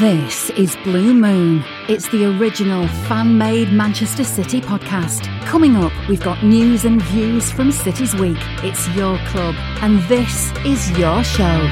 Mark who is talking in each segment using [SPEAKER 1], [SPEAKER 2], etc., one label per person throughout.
[SPEAKER 1] This is Blue Moon. It's the original fan made Manchester City podcast. Coming up, we've got news and views from City's Week. It's your club, and this is your show.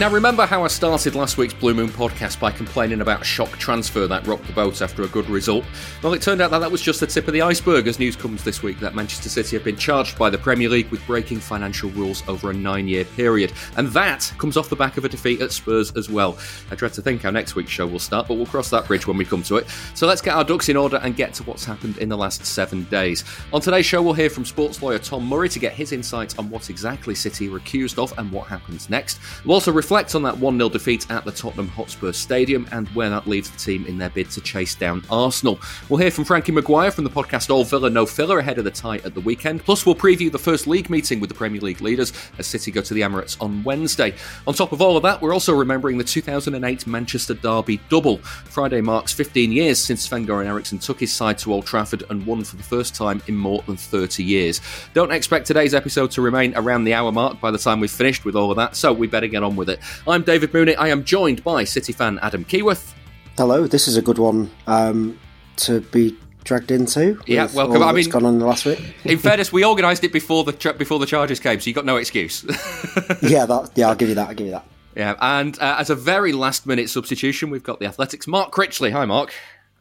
[SPEAKER 2] Now, remember how I started last week's Blue Moon podcast by complaining about shock transfer that rocked the boat after a good result? Well, it turned out that that was just the tip of the iceberg as news comes this week that Manchester City have been charged by the Premier League with breaking financial rules over a nine year period. And that comes off the back of a defeat at Spurs as well. I dread to think how next week's show will start, but we'll cross that bridge when we come to it. So let's get our ducks in order and get to what's happened in the last seven days. On today's show, we'll hear from sports lawyer Tom Murray to get his insights on what exactly City were accused of and what happens next. We'll also reflect on that 1 0 defeat at the Tottenham Hotspur Stadium and where that leaves the team in their bid to chase down Arsenal. We'll hear from Frankie Maguire from the podcast All Villa No Filler ahead of the tie at the weekend. Plus, we'll preview the first league meeting with the Premier League leaders as City go to the Emirates on Wednesday. On top of all of that, we're also remembering the 2008 Manchester Derby double. Friday marks 15 years since Sven Goran Eriksson took his side to Old Trafford and won for the first time in more than 30 years. Don't expect today's episode to remain around the hour mark by the time we've finished with all of that, so we better get on with it. I'm David Mooney. I am joined by City fan Adam Keyworth.
[SPEAKER 3] Hello, this is a good one um, to be dragged into.
[SPEAKER 2] Yeah, welcome.
[SPEAKER 3] I
[SPEAKER 2] mean,
[SPEAKER 3] gone on the last week.
[SPEAKER 2] in fairness, we organised it before the before the charges came, so you got no excuse.
[SPEAKER 3] yeah, that, yeah, I'll give you that. I'll give you that.
[SPEAKER 2] Yeah, and uh, as a very last minute substitution, we've got the Athletic's Mark Critchley. Hi, Mark.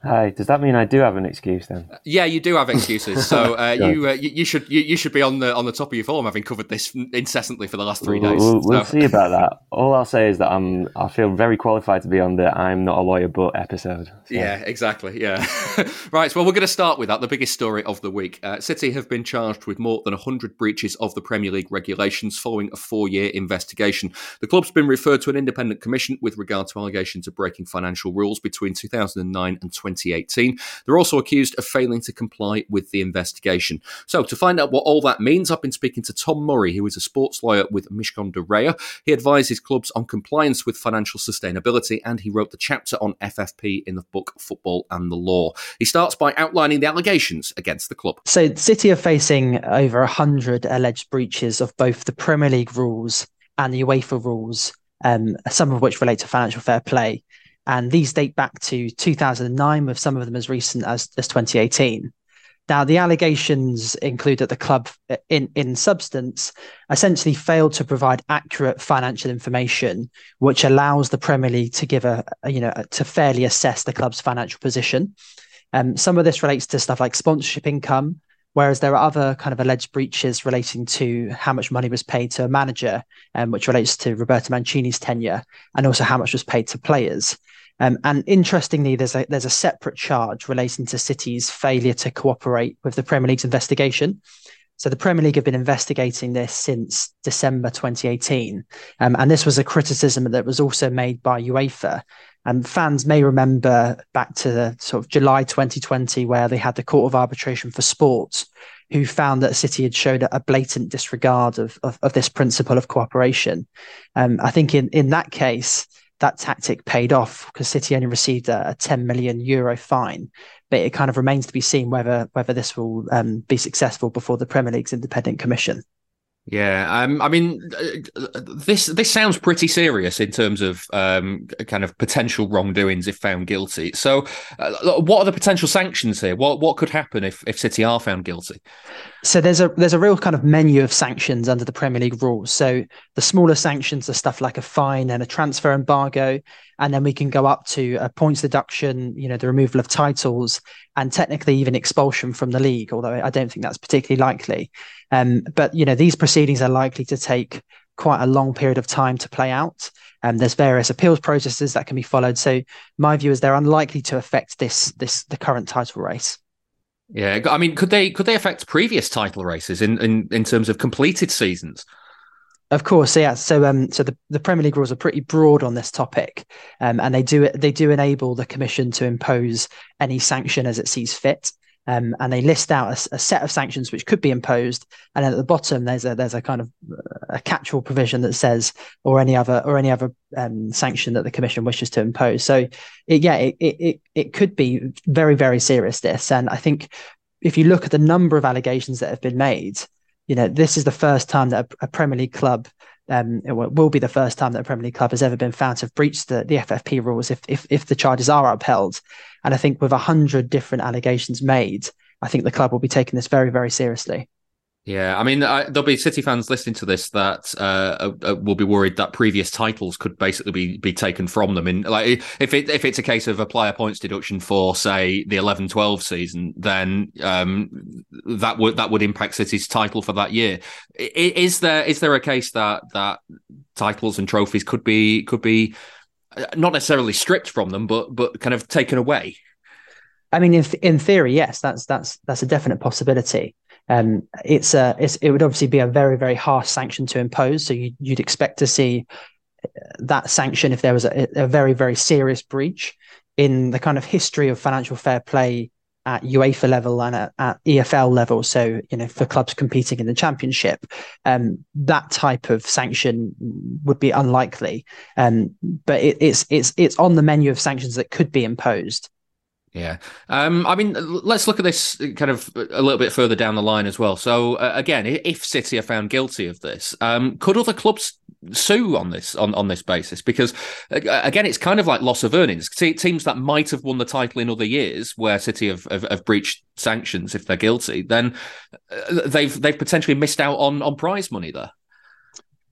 [SPEAKER 4] Hi. Does that mean I do have an excuse then?
[SPEAKER 2] Yeah, you do have excuses. So uh, you, uh, you, you should you, you, should be on the on the top of your form, having covered this incessantly for the last three days.
[SPEAKER 4] We'll, we'll so. see about that. All I'll say is that I'm I feel very qualified to be on the "I'm not a lawyer but" episode. So.
[SPEAKER 2] Yeah, exactly. Yeah. right. So well, we're going to start with that. The biggest story of the week: uh, City have been charged with more than hundred breaches of the Premier League regulations following a four-year investigation. The club's been referred to an independent commission with regard to allegations of breaking financial rules between 2009 and 2018. They're also accused of failing to comply with the investigation. So, to find out what all that means, I've been speaking to Tom Murray, who is a sports lawyer with Mishcon de Reya. He advises clubs on compliance with financial sustainability, and he wrote the chapter on FFP in the book Football and the Law. He starts by outlining the allegations against the club.
[SPEAKER 5] So, City are facing over 100 alleged breaches of both the Premier League rules and the UEFA rules, um, some of which relate to financial fair play and these date back to 2009, with some of them as recent as, as 2018. Now, the allegations include that the club, in, in substance, essentially failed to provide accurate financial information, which allows the Premier League to give a, a you know, to fairly assess the club's financial position. Um, some of this relates to stuff like sponsorship income, Whereas there are other kind of alleged breaches relating to how much money was paid to a manager, um, which relates to Roberto Mancini's tenure, and also how much was paid to players. Um, and interestingly, there's a there's a separate charge relating to City's failure to cooperate with the Premier League's investigation. So the Premier League have been investigating this since December 2018, um, and this was a criticism that was also made by UEFA. And fans may remember back to the sort of July 2020, where they had the Court of Arbitration for Sports, who found that City had showed a blatant disregard of, of, of this principle of cooperation. Um, I think in, in that case, that tactic paid off because City only received a, a 10 million euro fine. But it kind of remains to be seen whether whether this will um, be successful before the Premier League's independent commission.
[SPEAKER 2] Yeah, um, I mean, uh, this this sounds pretty serious in terms of um, kind of potential wrongdoings if found guilty. So, uh, what are the potential sanctions here? What what could happen if, if City are found guilty?
[SPEAKER 5] So there's a there's a real kind of menu of sanctions under the Premier League rules. So the smaller sanctions are stuff like a fine and a transfer embargo, and then we can go up to a points deduction, you know, the removal of titles, and technically even expulsion from the league. Although I don't think that's particularly likely. Um, but you know, these proceedings are likely to take quite a long period of time to play out. Um, there's various appeals processes that can be followed. So my view is they're unlikely to affect this this the current title race.
[SPEAKER 2] Yeah, I mean, could they could they affect previous title races in in, in terms of completed seasons?
[SPEAKER 5] Of course, yeah. So, um, so the, the Premier League rules are pretty broad on this topic, um, and they do they do enable the Commission to impose any sanction as it sees fit. Um, and they list out a, a, set of sanctions which could be imposed, and at the bottom there's a there's a kind of a catch-all provision that says or any other or any other um, sanction that the commission wishes to impose. So, it, yeah, it, it it could be very very serious. This, and I think if you look at the number of allegations that have been made, you know this is the first time that a, a Premier League club um, it will be the first time that a Premier League club has ever been found to have breached the, the FFP rules if, if, if the charges are upheld. And I think with a hundred different allegations made, I think the club will be taking this very, very seriously.
[SPEAKER 2] Yeah, I mean, I, there'll be City fans listening to this that uh, uh, will be worried that previous titles could basically be be taken from them. And like, if it if it's a case of a player points deduction for say the 11-12 season, then um, that would that would impact City's title for that year. Is there is there a case that that titles and trophies could be could be uh, not necessarily stripped from them, but but kind of taken away?
[SPEAKER 5] I mean, in in theory, yes, that's that's that's a definite possibility. Um, it's a it's, it would obviously be a very very harsh sanction to impose. So you, would expect to see uh, that sanction if there was a, a, very very serious breach in the kind of history of financial fair play at UEFA level and at, at EFL level. So you know for clubs competing in the championship, um, that type of sanction would be unlikely. Um, but it, it's it's it's on the menu of sanctions that could be imposed.
[SPEAKER 2] Yeah. Um, I mean, let's look at this kind of a little bit further down the line as well. So, uh, again, if City are found guilty of this, um, could other clubs sue on this on, on this basis? Because, again, it's kind of like loss of earnings. Teams that might have won the title in other years where City have, have, have breached sanctions if they're guilty, then uh, they've they've potentially missed out on, on prize money there.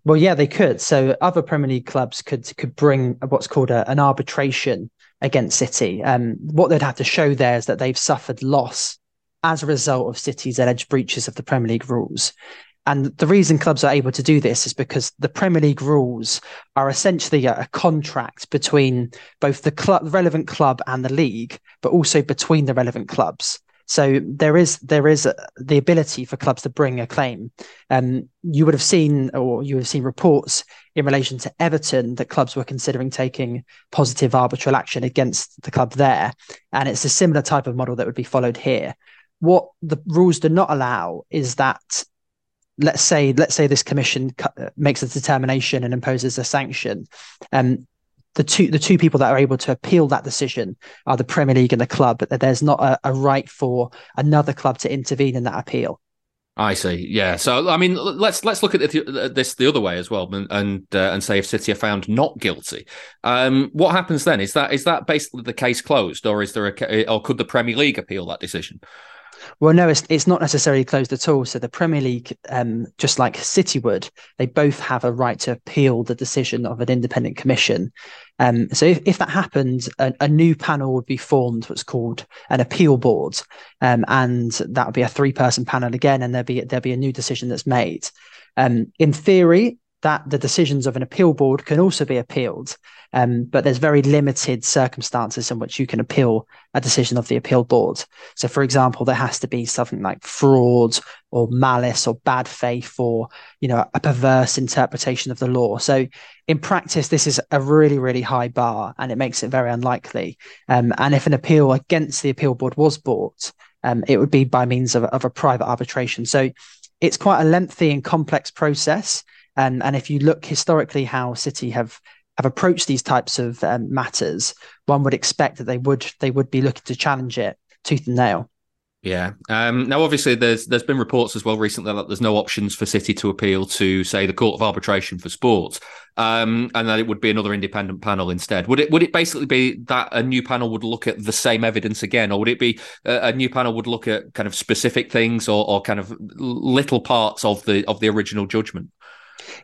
[SPEAKER 5] Well, yeah, they could. So other Premier League clubs could could bring what's called a, an arbitration against City. Um, what they'd have to show there is that they've suffered loss as a result of City's alleged breaches of the Premier League rules. And the reason clubs are able to do this is because the Premier League rules are essentially a, a contract between both the club, relevant club and the league, but also between the relevant clubs. So there is there is a, the ability for clubs to bring a claim. Um, you would have seen, or you have seen reports in relation to Everton that clubs were considering taking positive arbitral action against the club there, and it's a similar type of model that would be followed here. What the rules do not allow is that let's say let's say this commission makes a determination and imposes a sanction um, the two the two people that are able to appeal that decision are the Premier League and the club, but there's not a, a right for another club to intervene in that appeal.
[SPEAKER 2] I see. Yeah. So I mean, let's let's look at this the other way as well, and and, uh, and say if City are found not guilty, um, what happens then? Is that is that basically the case closed, or is there a or could the Premier League appeal that decision?
[SPEAKER 5] Well, no, it's, it's not necessarily closed at all. So the Premier League, um, just like City would, they both have a right to appeal the decision of an independent commission. Um, so if, if that happened, a, a, new panel would be formed, what's called an appeal board, um, and that would be a three-person panel again, and there'd be there'd be a new decision that's made. Um, in theory, that the decisions of an appeal board can also be appealed. Um, but there's very limited circumstances in which you can appeal a decision of the appeal board. So, for example, there has to be something like fraud or malice or bad faith or, you know, a perverse interpretation of the law. So, in practice, this is a really, really high bar and it makes it very unlikely. Um, and if an appeal against the appeal board was brought, um, it would be by means of, of a private arbitration. So, it's quite a lengthy and complex process. And, and if you look historically how City have have approached these types of um, matters, one would expect that they would they would be looking to challenge it tooth and nail.
[SPEAKER 2] Yeah. Um, now, obviously, there's there's been reports as well recently that there's no options for City to appeal to, say, the Court of Arbitration for Sport, um, and that it would be another independent panel instead. Would it would it basically be that a new panel would look at the same evidence again, or would it be a, a new panel would look at kind of specific things or, or kind of little parts of the of the original judgment?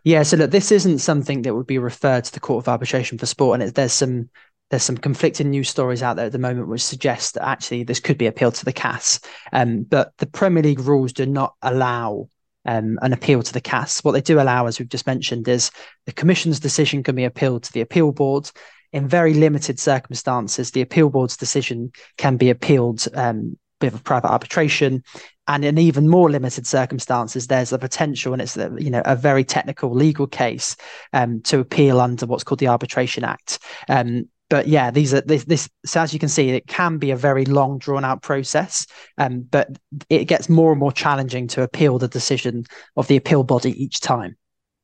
[SPEAKER 5] Yeah, so look, this isn't something that would be referred to the Court of Arbitration for Sport, and it, there's some there's some conflicting news stories out there at the moment which suggest that actually this could be appealed to the CAS. Um, but the Premier League rules do not allow um, an appeal to the CAS. What they do allow, as we've just mentioned, is the Commission's decision can be appealed to the appeal board. In very limited circumstances, the appeal board's decision can be appealed um, bit of private arbitration, and in even more limited circumstances, there's the potential, and it's a, you know a very technical legal case um, to appeal under what's called the Arbitration Act. Um, but yeah, these are this, this. So as you can see, it can be a very long, drawn out process. Um, but it gets more and more challenging to appeal the decision of the appeal body each time.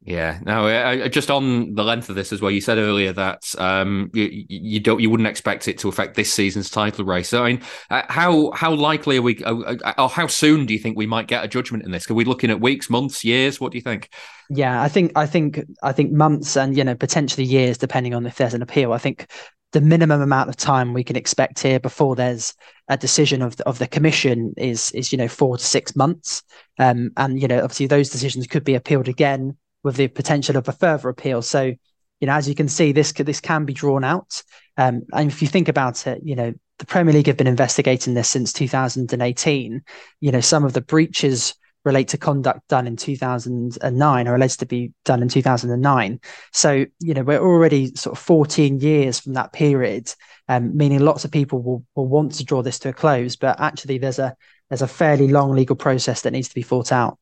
[SPEAKER 2] Yeah. Now, just on the length of this as well, you said earlier that um, you, you don't, you wouldn't expect it to affect this season's title race. So, I mean, uh, how how likely are we, uh, uh, or how soon do you think we might get a judgment in this? Are we looking at weeks, months, years? What do you think?
[SPEAKER 5] Yeah, I think I think I think months and you know potentially years, depending on if there's an appeal. I think the minimum amount of time we can expect here before there's a decision of the, of the commission is is you know four to six months um, and you know obviously those decisions could be appealed again with the potential of a further appeal so you know as you can see this this can be drawn out um, and if you think about it you know the premier league have been investigating this since 2018 you know some of the breaches relate to conduct done in 2009 or alleged to be done in 2009. So, you know, we're already sort of 14 years from that period, um, meaning lots of people will, will want to draw this to a close, but actually there's a there's a fairly long legal process that needs to be fought out.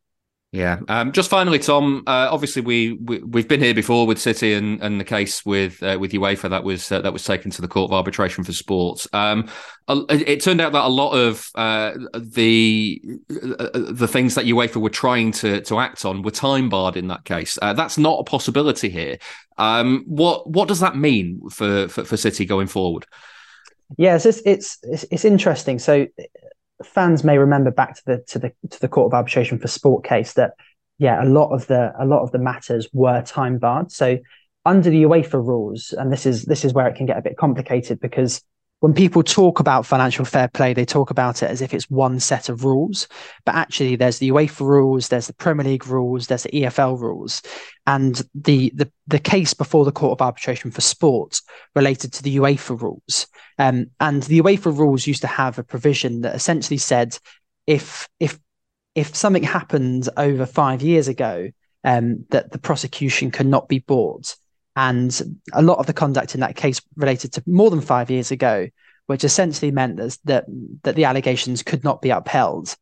[SPEAKER 2] Yeah. Um, just finally, Tom. Uh, obviously, we, we have been here before with City and, and the case with uh, with UEFA that was uh, that was taken to the Court of Arbitration for Sports. Um, it turned out that a lot of uh, the uh, the things that UEFA were trying to to act on were time barred in that case. Uh, that's not a possibility here. Um, what what does that mean for, for, for City going forward?
[SPEAKER 5] Yes, it's, it's it's it's interesting. So fans may remember back to the to the to the Court of Arbitration for Sport case that yeah, a lot of the a lot of the matters were time barred. So under the UEFA rules, and this is this is where it can get a bit complicated because when people talk about financial fair play, they talk about it as if it's one set of rules. But actually, there's the UEFA rules, there's the Premier League rules, there's the EFL rules, and the the the case before the Court of Arbitration for Sport related to the UEFA rules. Um, and the UEFA rules used to have a provision that essentially said if if if something happened over five years ago, um, that the prosecution cannot be brought and a lot of the conduct in that case related to more than five years ago, which essentially meant that that, that the allegations could not be upheld.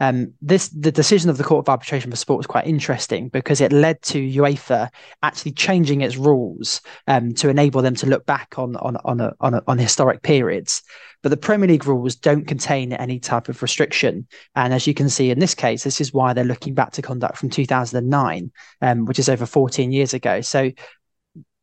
[SPEAKER 5] Um, this the decision of the Court of Arbitration for Sport was quite interesting because it led to UEFA actually changing its rules um, to enable them to look back on on on, a, on, a, on historic periods. But the Premier League rules don't contain any type of restriction, and as you can see in this case, this is why they're looking back to conduct from 2009, um, which is over 14 years ago. So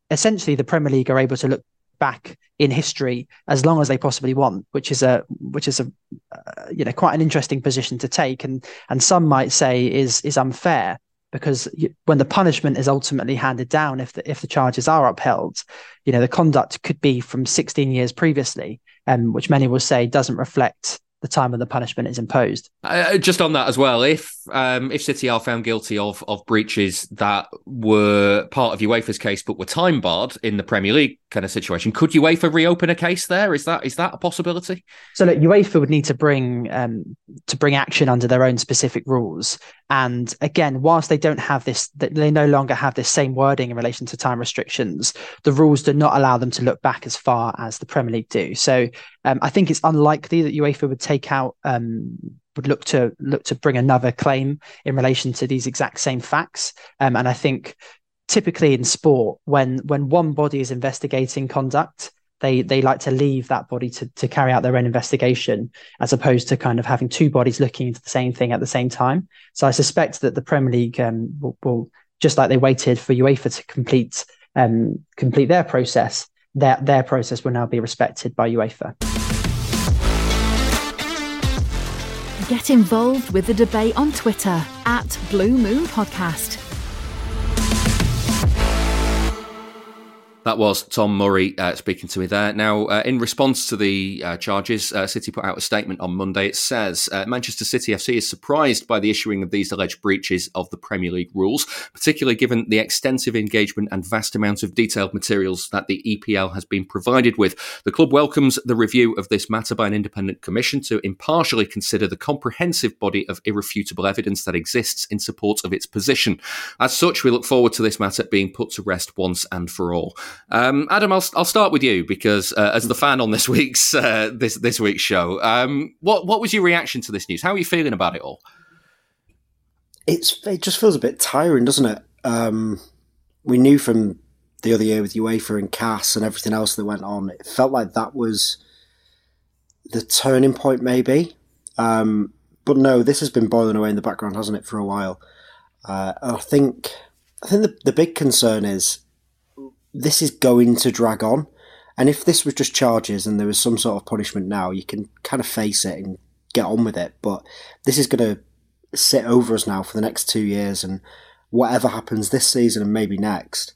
[SPEAKER 5] essentially the Premier League are able to look back in history as long as they possibly want, which is a which is a uh, you know quite an interesting position to take, and and some might say is is unfair because you, when the punishment is ultimately handed down, if the if the charges are upheld, you know the conduct could be from 16 years previously, um, which many will say doesn't reflect the time when the punishment is imposed.
[SPEAKER 2] Uh, just on that as well, if um, if City are found guilty of of breaches that were part of UEFA's case but were time barred in the Premier League kind of situation, could UEFA reopen a case there? Is that is that a possibility?
[SPEAKER 5] So look, UEFA would need to bring um, to bring action under their own specific rules. And again, whilst they don't have this, they no longer have this same wording in relation to time restrictions. The rules do not allow them to look back as far as the Premier League do. So um, I think it's unlikely that UEFA would take out um, would look to look to bring another claim in relation to these exact same facts. Um, and I think typically in sport, when when one body is investigating conduct, they they like to leave that body to to carry out their own investigation, as opposed to kind of having two bodies looking into the same thing at the same time. So I suspect that the Premier League um, will, will just like they waited for UEFA to complete um, complete their process, their their process will now be respected by UEFA.
[SPEAKER 1] Get involved with the debate on Twitter at Blue Moon Podcast.
[SPEAKER 2] That was Tom Murray uh, speaking to me there. Now, uh, in response to the uh, charges, uh, City put out a statement on Monday. It says uh, Manchester City FC is surprised by the issuing of these alleged breaches of the Premier League rules, particularly given the extensive engagement and vast amount of detailed materials that the EPL has been provided with. The club welcomes the review of this matter by an independent commission to impartially consider the comprehensive body of irrefutable evidence that exists in support of its position. As such, we look forward to this matter being put to rest once and for all. Um, Adam, I'll, I'll start with you because uh, as the fan on this week's uh, this this week's show, um, what what was your reaction to this news? How are you feeling about it all?
[SPEAKER 3] It's it just feels a bit tiring, doesn't it? Um, we knew from the other year with UEFA and CAS and everything else that went on, it felt like that was the turning point, maybe. Um, but no, this has been boiling away in the background, hasn't it, for a while? Uh, I think I think the, the big concern is this is going to drag on. And if this was just charges and there was some sort of punishment now, you can kind of face it and get on with it. But this is going to sit over us now for the next two years. And whatever happens this season and maybe next,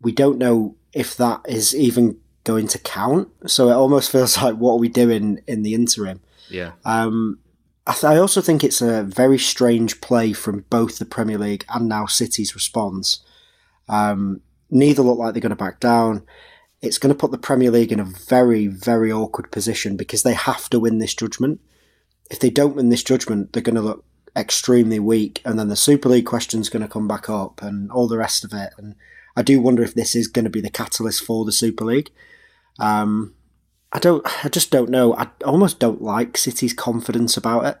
[SPEAKER 3] we don't know if that is even going to count. So it almost feels like, what are we doing in the interim?
[SPEAKER 2] Yeah.
[SPEAKER 3] Um, I, th- I also think it's a very strange play from both the Premier League and now City's response. Um, neither look like they're going to back down. It's going to put the Premier League in a very, very awkward position because they have to win this judgment. If they don't win this judgment, they're going to look extremely weak, and then the Super League question's going to come back up and all the rest of it. And I do wonder if this is going to be the catalyst for the Super League. Um, I don't. I just don't know. I almost don't like City's confidence about it.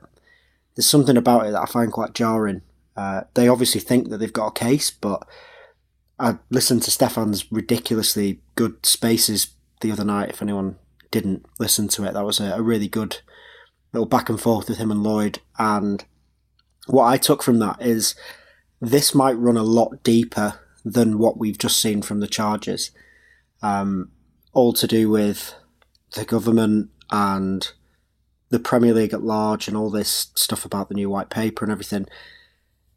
[SPEAKER 3] There's something about it that I find quite jarring. Uh, they obviously think that they've got a case, but I listened to Stefan's ridiculously good spaces the other night. If anyone didn't listen to it, that was a, a really good little back and forth with him and Lloyd. And what I took from that is this might run a lot deeper than what we've just seen from the charges. Um, all to do with the government and the Premier League at large and all this stuff about the new white paper and everything.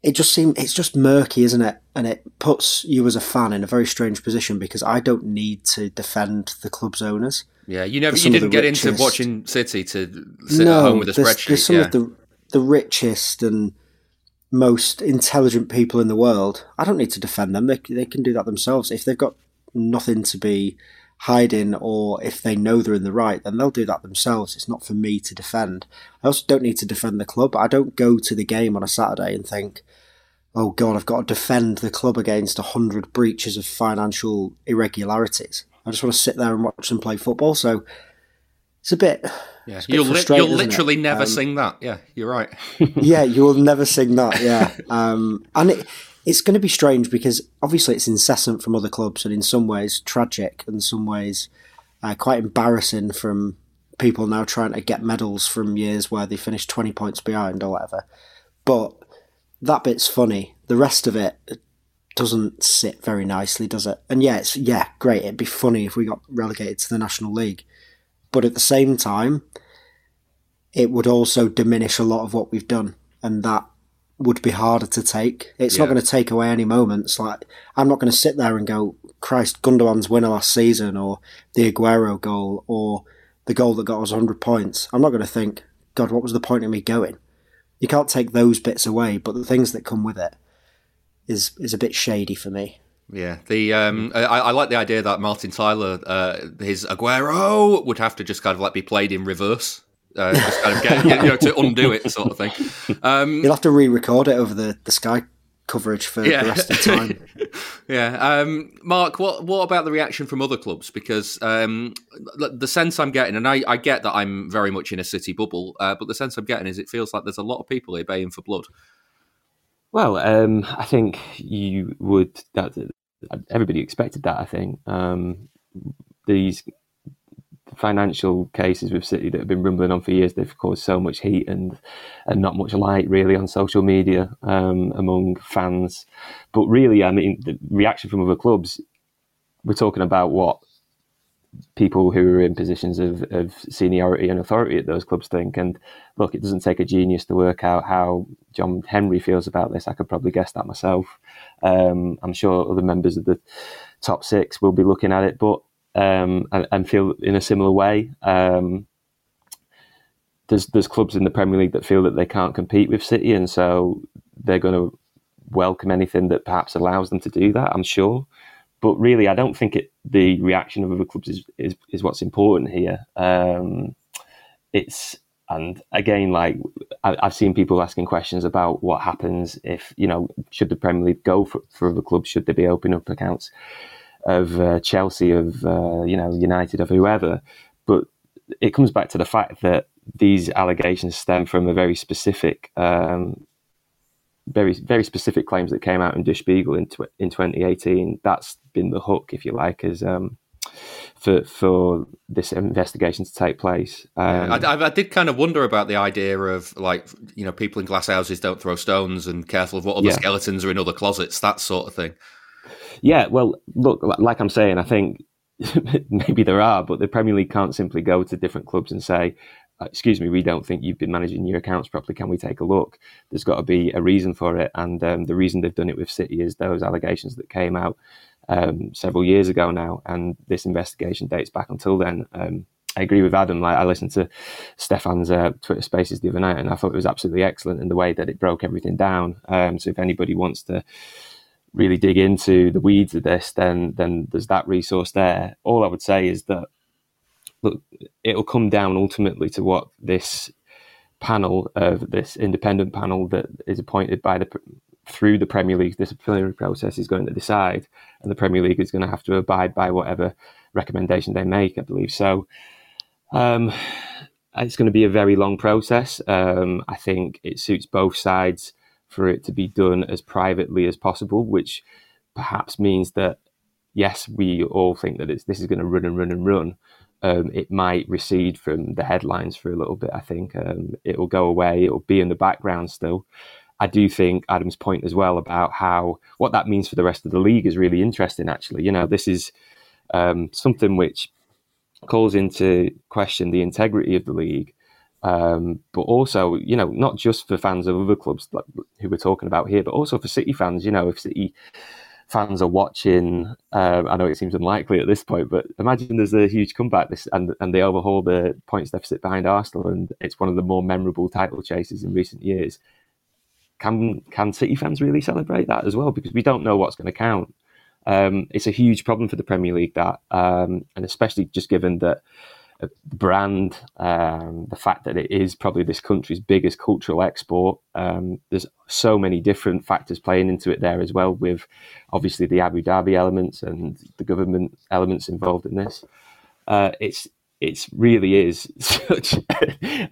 [SPEAKER 3] It just seems it's just murky, isn't it? And it puts you as a fan in a very strange position because I don't need to defend the club's owners.
[SPEAKER 2] Yeah, you never you didn't get richest, into watching City to sit
[SPEAKER 3] no,
[SPEAKER 2] at home with a
[SPEAKER 3] there's,
[SPEAKER 2] spreadsheet.
[SPEAKER 3] There's some
[SPEAKER 2] yeah.
[SPEAKER 3] of the the richest and most intelligent people in the world. I don't need to defend them. They they can do that themselves. If they've got nothing to be hiding or if they know they're in the right, then they'll do that themselves. It's not for me to defend. I also don't need to defend the club. I don't go to the game on a Saturday and think, oh God, I've got to defend the club against 100 breaches of financial irregularities. I just want to sit there and watch them play football. So it's a bit.
[SPEAKER 2] Yeah,
[SPEAKER 3] a bit
[SPEAKER 2] you'll, li- you'll
[SPEAKER 3] isn't it?
[SPEAKER 2] literally never
[SPEAKER 3] Um,
[SPEAKER 2] sing that. Yeah, you're right.
[SPEAKER 3] yeah, you will never sing that. Yeah, um, and it, it's going to be strange because obviously it's incessant from other clubs, and in some ways tragic, and in some ways uh, quite embarrassing from people now trying to get medals from years where they finished twenty points behind or whatever. But that bit's funny. The rest of it doesn't sit very nicely, does it? And yeah, it's yeah, great. It'd be funny if we got relegated to the National League, but at the same time, it would also diminish a lot of what we've done, and that would be harder to take. It's not going to take away any moments. Like I'm not going to sit there and go, "Christ, Gundogan's winner last season," or the Aguero goal, or the goal that got us 100 points. I'm not going to think, "God, what was the point of me going?" You can't take those bits away, but the things that come with it is is a bit shady for me.
[SPEAKER 2] Yeah, the um, I, I like the idea that Martin Tyler, uh, his Aguero would have to just kind of like be played in reverse, uh, just kind of get you know to undo it, sort of thing. Um,
[SPEAKER 3] You'll have to re-record it over the, the Sky coverage for
[SPEAKER 2] Yeah.
[SPEAKER 3] the rest of the time.
[SPEAKER 2] yeah, um, Mark, what what about the reaction from other clubs? Because um, the the sense I'm getting, and I, I get that I'm very much in a city bubble, uh, but the sense I'm getting is it feels like there's a lot of people here baying for blood.
[SPEAKER 4] Well, um, I think you would. That everybody expected that. I think um, these financial cases with City that have been rumbling on for years, they've caused so much heat and and not much light really on social media um, among fans. But really, I mean, the reaction from other clubs. We're talking about what people who are in positions of, of seniority and authority at those clubs think. And look, it doesn't take a genius to work out how John Henry feels about this. I could probably guess that myself. Um, I'm sure other members of the top six will be looking at it, but um, and, and feel in a similar way. Um, there's there's clubs in the Premier League that feel that they can't compete with City, and so they're going to welcome anything that perhaps allows them to do that. I'm sure, but really, I don't think it. The reaction of other clubs is is, is what's important here. Um, it's and again, like I, I've seen people asking questions about what happens if you know should the Premier League go for, for other clubs? Should they be opening up accounts? Of uh, Chelsea, of uh, you know United, of whoever. But it comes back to the fact that these allegations stem from a very specific, um, very very specific claims that came out in Der Spiegel in tw- in 2018. That's been the hook, if you like, as um, for for this investigation to take place.
[SPEAKER 2] Um, I, I, did kind of wonder about the idea of like you know people in glass houses don't throw stones and careful of what other yeah. skeletons are in other closets, that sort of thing.
[SPEAKER 4] Yeah, well, look, like I'm saying, I think maybe there are, but the Premier League can't simply go to different clubs and say, uh, excuse me, we don't think you've been managing your accounts properly. Can we take a look? There's got to be a reason for it. And um, the reason they've done it with City is those allegations that came out um, several years ago now. And this investigation dates back until then. Um, I agree with Adam. Like I listened to Stefan's uh, Twitter Spaces the other night, and I thought it was absolutely excellent in the way that it broke everything down. Um, so if anybody wants to really dig into the weeds of this, then then there's that resource there. All I would say is that look, it'll come down ultimately to what this panel of this independent panel that is appointed by the through the Premier League's disciplinary process is going to decide, and the Premier League is going to have to abide by whatever recommendation they make. I believe so. Um, it's going to be a very long process. Um, I think it suits both sides for it to be done as privately as possible, which perhaps means that yes, we all think that this is going to run and run and run. Um, it might recede from the headlines for a little bit. I think um, it will go away. It will be in the background still. I do think Adam's point as well about how what that means for the rest of the league is really interesting. Actually, you know, this is um, something which calls into question the integrity of the league um, but also, you know, not just for fans of other clubs like, who we're talking about here, but also for City fans. You know, if City fans are watching, um, I know it seems unlikely at this point, but imagine there's a huge comeback this and and they overhaul the points deficit behind Arsenal, and it's one of the more memorable title chases in recent years. Can can City fans really celebrate that as well? Because we don't know what's going to count. Um, it's a huge problem for the Premier League that, um, and especially just given that brand, um, the fact that it is probably this country's biggest cultural export. Um, there's so many different factors playing into it there as well, with obviously the Abu Dhabi elements and the government elements involved in this. Uh, it's it really is such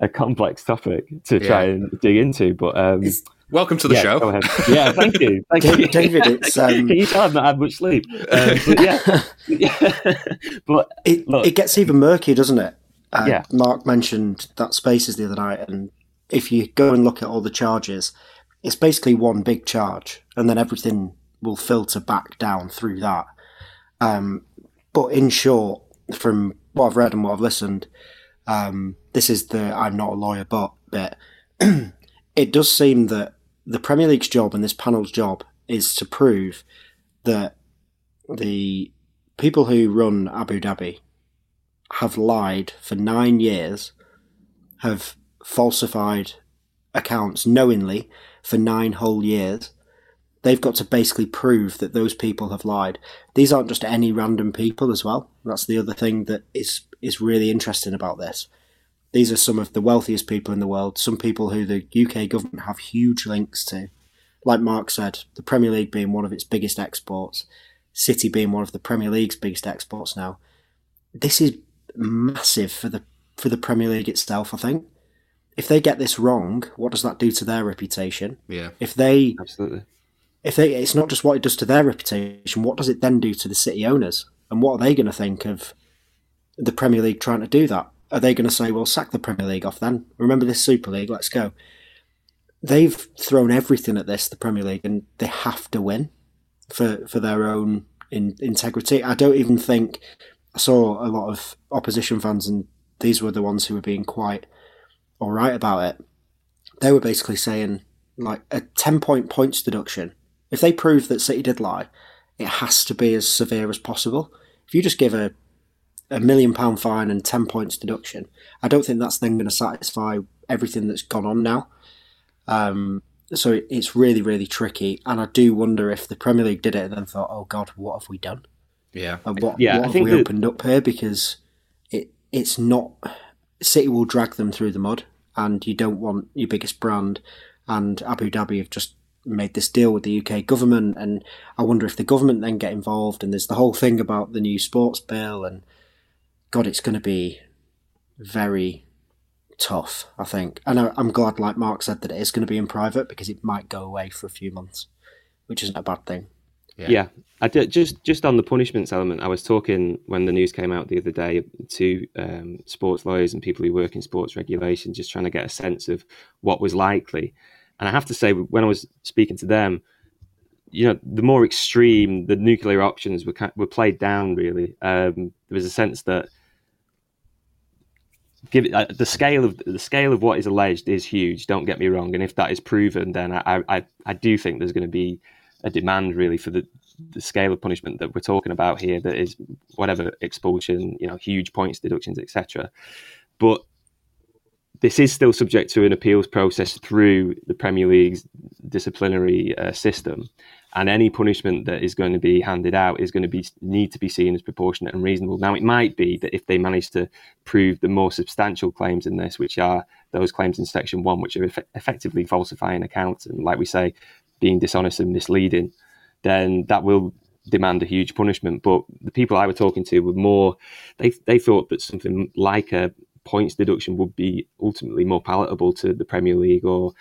[SPEAKER 4] a complex topic to try yeah. and dig into, but um,
[SPEAKER 2] Welcome to the
[SPEAKER 4] yeah,
[SPEAKER 2] show.
[SPEAKER 4] Yeah, thank you. Thank you.
[SPEAKER 3] David, it's, um...
[SPEAKER 4] Can you tell I've not had much sleep? Um, but yeah,
[SPEAKER 3] but it, look, it gets even murkier, doesn't it? Uh,
[SPEAKER 4] yeah.
[SPEAKER 3] Mark mentioned that Spaces the other night, and if you go and look at all the charges, it's basically one big charge, and then everything will filter back down through that. Um, but in short, from what I've read and what I've listened, um, this is the I'm not a lawyer but bit. It does seem that the Premier League's job and this panel's job is to prove that the people who run Abu Dhabi have lied for nine years, have falsified accounts knowingly for nine whole years. They've got to basically prove that those people have lied. These aren't just any random people as well. That's the other thing that is is really interesting about this. These are some of the wealthiest people in the world, some people who the UK government have huge links to. Like Mark said, the Premier League being one of its biggest exports, City being one of the Premier League's biggest exports now. This is massive for the for the Premier League itself, I think. If they get this wrong, what does that do to their reputation?
[SPEAKER 2] Yeah.
[SPEAKER 3] If they
[SPEAKER 4] Absolutely.
[SPEAKER 3] If they it's not just what it does to their reputation, what does it then do to the city owners? And what are they going to think of the Premier League trying to do that? Are they going to say, well, sack the Premier League off then? Remember this Super League, let's go. They've thrown everything at this, the Premier League, and they have to win for, for their own in, integrity. I don't even think I saw a lot of opposition fans, and these were the ones who were being quite all right about it. They were basically saying, like, a 10 point points deduction. If they prove that City did lie, it has to be as severe as possible. If you just give a a million pound fine and 10 points deduction. I don't think that's then going to satisfy everything that's gone on now. Um, so it's really, really tricky. And I do wonder if the Premier League did it and then thought, oh God, what have we done?
[SPEAKER 2] Yeah.
[SPEAKER 3] And what, yeah, what I have we that... opened up here? Because it it's not. City will drag them through the mud, and you don't want your biggest brand. And Abu Dhabi have just made this deal with the UK government, and I wonder if the government then get involved. And there's the whole thing about the new sports bill, and God, it's going to be very tough. I think, and I'm glad, like Mark said, that it is going to be in private because it might go away for a few months, which isn't a bad thing.
[SPEAKER 4] Yeah, yeah I did, just just on the punishments element. I was talking when the news came out the other day to um, sports lawyers and people who work in sports regulation, just trying to get a sense of what was likely. And I have to say, when I was speaking to them, you know, the more extreme, the nuclear options were were played down. Really, um, there was a sense that give uh, the scale of the scale of what is alleged is huge. Don't get me wrong, and if that is proven, then I I, I do think there's going to be a demand really for the the scale of punishment that we're talking about here. That is whatever expulsion, you know, huge points deductions, etc. But this is still subject to an appeals process through the Premier League's disciplinary uh, system, and any punishment that is going to be handed out is going to be need to be seen as proportionate and reasonable. Now, it might be that if they manage to prove the more substantial claims in this, which are those claims in Section One, which are eff- effectively falsifying accounts and, like we say, being dishonest and misleading, then that will demand a huge punishment. But the people I were talking to were more they they thought that something like a points deduction would be ultimately more palatable to the Premier League or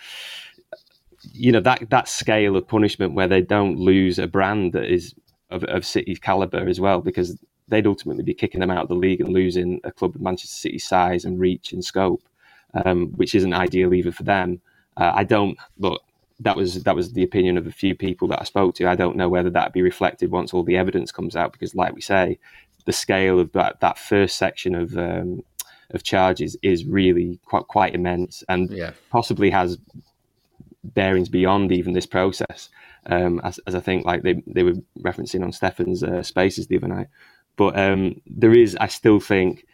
[SPEAKER 4] you know that that scale of punishment where they don't lose a brand that is of, of City's caliber as well because they'd ultimately be kicking them out of the league and losing a club of Manchester City's size and reach and scope, um, which isn't ideal either for them. Uh, I don't look. That was that was the opinion of a few people that I spoke to. I don't know whether that be reflected once all the evidence comes out because, like we say, the scale of that that first section of um, of charges is really quite quite immense and yeah. possibly has bearings beyond even this process. Um, as, as, I think like they, they were referencing on Stefan's uh, spaces the other night. But um, there is, I still think,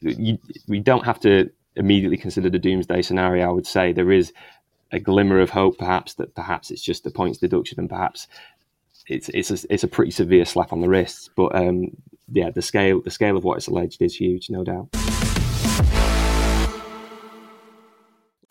[SPEAKER 4] you, we don't have to immediately consider the doomsday scenario. I would say there is a glimmer of hope, perhaps that perhaps it's just a points deduction, and perhaps it's it's a, it's a pretty severe slap on the wrists. But um, yeah, the scale the scale of what is alleged is huge, no doubt.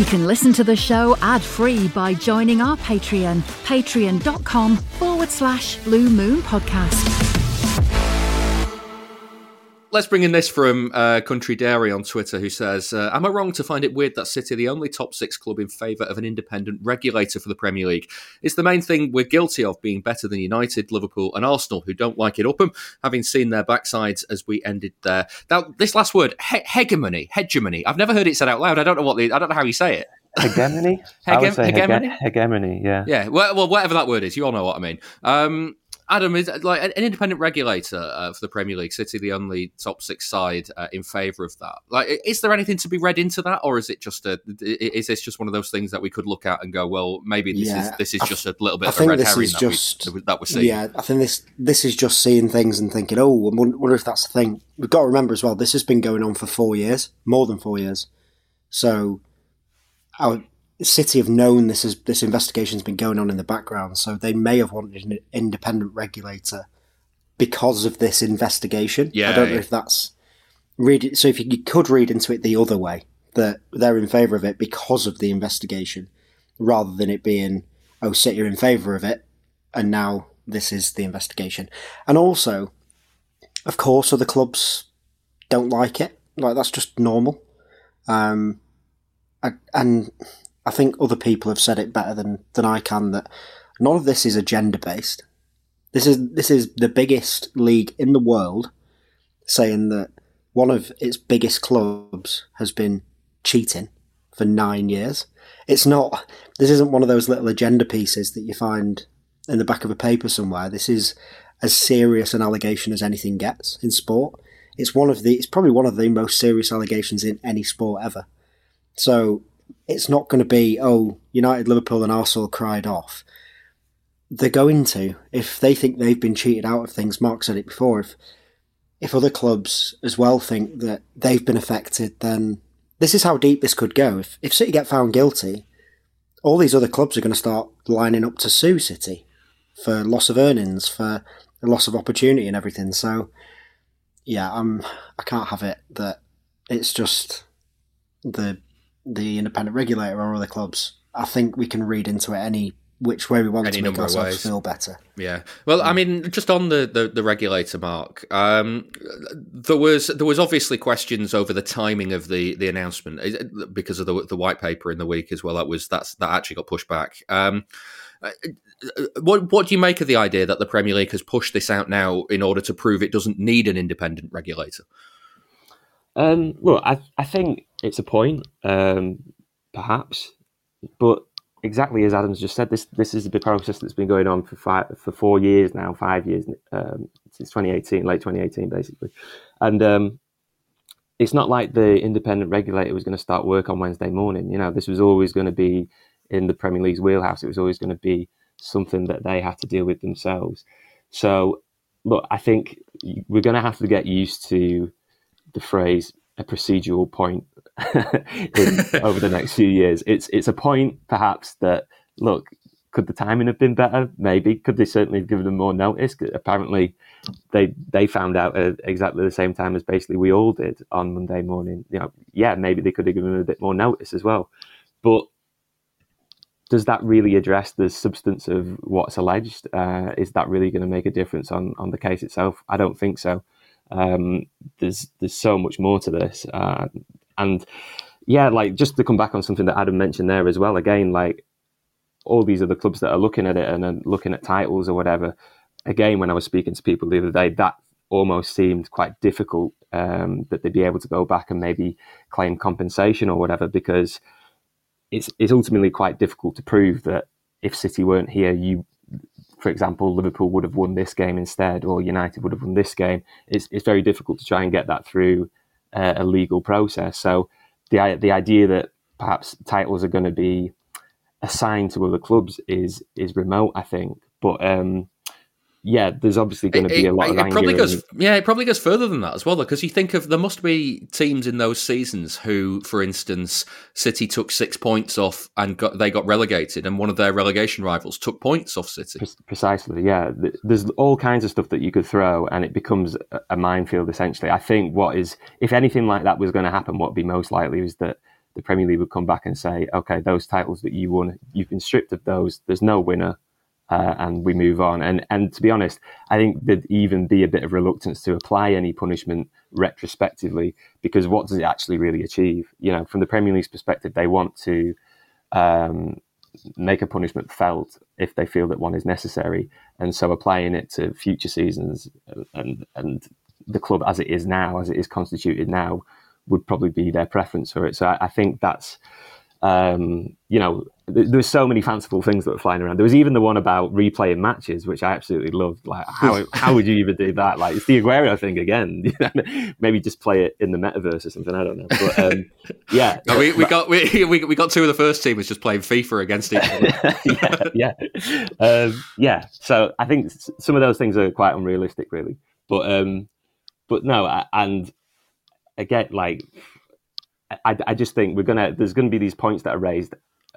[SPEAKER 1] You can listen to the show ad-free by joining our Patreon, patreon.com forward slash blue moon podcast.
[SPEAKER 2] Let's bring in this from uh, Country Dairy on Twitter, who says, uh, "Am I wrong to find it weird that City the only top six club in favour of an independent regulator for the Premier League? It's the main thing we're guilty of being better than United, Liverpool, and Arsenal, who don't like it up them, having seen their backsides as we ended there. Now, this last word, he- hegemony, hegemony. I've never heard it said out loud. I don't know what the, I don't know how you say it.
[SPEAKER 4] Hegemony?
[SPEAKER 2] Hege- hegemony?
[SPEAKER 4] Hege- hegemony, yeah.
[SPEAKER 2] Yeah, well, well, whatever that word is, you all know what I mean. Um, Adam is like an independent regulator uh, for the Premier League. City, the only top six side uh, in favour of that. Like, is there anything to be read into that, or is it just a? Is this just one of those things that we could look at and go, well, maybe this yeah, is this is just a little bit I of a red herring that, just, we, that we're seeing?
[SPEAKER 3] Yeah, I think this this is just seeing things and thinking, oh, I wonder if that's the thing. We've got to remember as well. This has been going on for four years, more than four years. So, our City have known this is this investigation's been going on in the background, so they may have wanted an independent regulator because of this investigation.
[SPEAKER 2] Yeah,
[SPEAKER 3] I don't know if that's read it. So if you could read into it the other way, that they're in favour of it because of the investigation, rather than it being oh City are in favour of it, and now this is the investigation. And also, of course, other clubs don't like it. Like that's just normal. Um, and I think other people have said it better than, than I can that none of this is agenda based. This is this is the biggest league in the world saying that one of its biggest clubs has been cheating for nine years. It's not. This isn't one of those little agenda pieces that you find in the back of a paper somewhere. This is as serious an allegation as anything gets in sport. It's one of the. It's probably one of the most serious allegations in any sport ever. So it's not going to be oh United, Liverpool, and Arsenal cried off. They're going to if they think they've been cheated out of things. Mark said it before. If if other clubs as well think that they've been affected, then this is how deep this could go. If if City get found guilty, all these other clubs are going to start lining up to sue City for loss of earnings, for loss of opportunity, and everything. So, yeah, I'm I can't have it that it's just the the independent regulator or other clubs. I think we can read into it any which way we want Any to make ourselves feel better.
[SPEAKER 2] Yeah. Well, I mean, just on the, the, the regulator, Mark, um, there was there was obviously questions over the timing of the, the announcement because of the the white paper in the week as well. That was that's that actually got pushed back. Um, uh, what what do you make of the idea that the Premier League has pushed this out now in order to prove it doesn't need an independent regulator?
[SPEAKER 4] Um, well, I I think it's a point, um, perhaps, but exactly as Adams just said, this this is the process that's been going on for five, for four years now, five years um, since 2018, late 2018, basically, and um, it's not like the independent regulator was going to start work on Wednesday morning. You know, this was always going to be in the Premier League's wheelhouse. It was always going to be something that they had to deal with themselves. So, look, I think we're going to have to get used to the phrase a procedural point in, over the next few years. It's it's a point perhaps that look could the timing have been better? Maybe could they certainly have given them more notice? Apparently, they they found out at exactly the same time as basically we all did on Monday morning. You know, yeah, maybe they could have given them a bit more notice as well. But does that really address the substance of what's alleged? Uh, is that really going to make a difference on on the case itself? I don't think so. Um, there's there's so much more to this, uh, and yeah, like just to come back on something that Adam mentioned there as well. Again, like all these other clubs that are looking at it and are looking at titles or whatever. Again, when I was speaking to people the other day, that almost seemed quite difficult um, that they'd be able to go back and maybe claim compensation or whatever because it's it's ultimately quite difficult to prove that if City weren't here, you for example, Liverpool would have won this game instead, or United would have won this game. It's, it's very difficult to try and get that through uh, a legal process. So the the idea that perhaps titles are going to be assigned to other clubs is is remote, I think. But um, yeah, there's obviously going to be a lot it, of
[SPEAKER 2] it probably goes, yeah, it probably goes further than that as well, because you think of there must be teams in those seasons who, for instance, City took six points off and got they got relegated, and one of their relegation rivals took points off City.
[SPEAKER 4] Precisely, yeah. There's all kinds of stuff that you could throw, and it becomes a minefield essentially. I think what is, if anything like that was going to happen, what would be most likely is that the Premier League would come back and say, okay, those titles that you won, you've been stripped of those. There's no winner uh, and we move on. And and to be honest, I think there'd even be a bit of reluctance to apply any punishment retrospectively because what does it actually really achieve? You know, from the Premier League's perspective, they want to um, make a punishment felt if they feel that one is necessary, and so applying it to future seasons and and the club as it is now, as it is constituted now, would probably be their preference for it. So I, I think that's um, you know, there was so many fanciful things that were flying around. There was even the one about replaying matches, which I absolutely loved. Like, how how would you even do that? Like, it's the Aguero thing again. Maybe just play it in the metaverse or something. I don't know. But um, yeah,
[SPEAKER 2] no, we, we got we, we got two of the first teams just playing FIFA against each
[SPEAKER 4] other. yeah, yeah, um, yeah. So I think some of those things are quite unrealistic, really. But um, but no, and again, like I, I just think we're gonna there's gonna be these points that are raised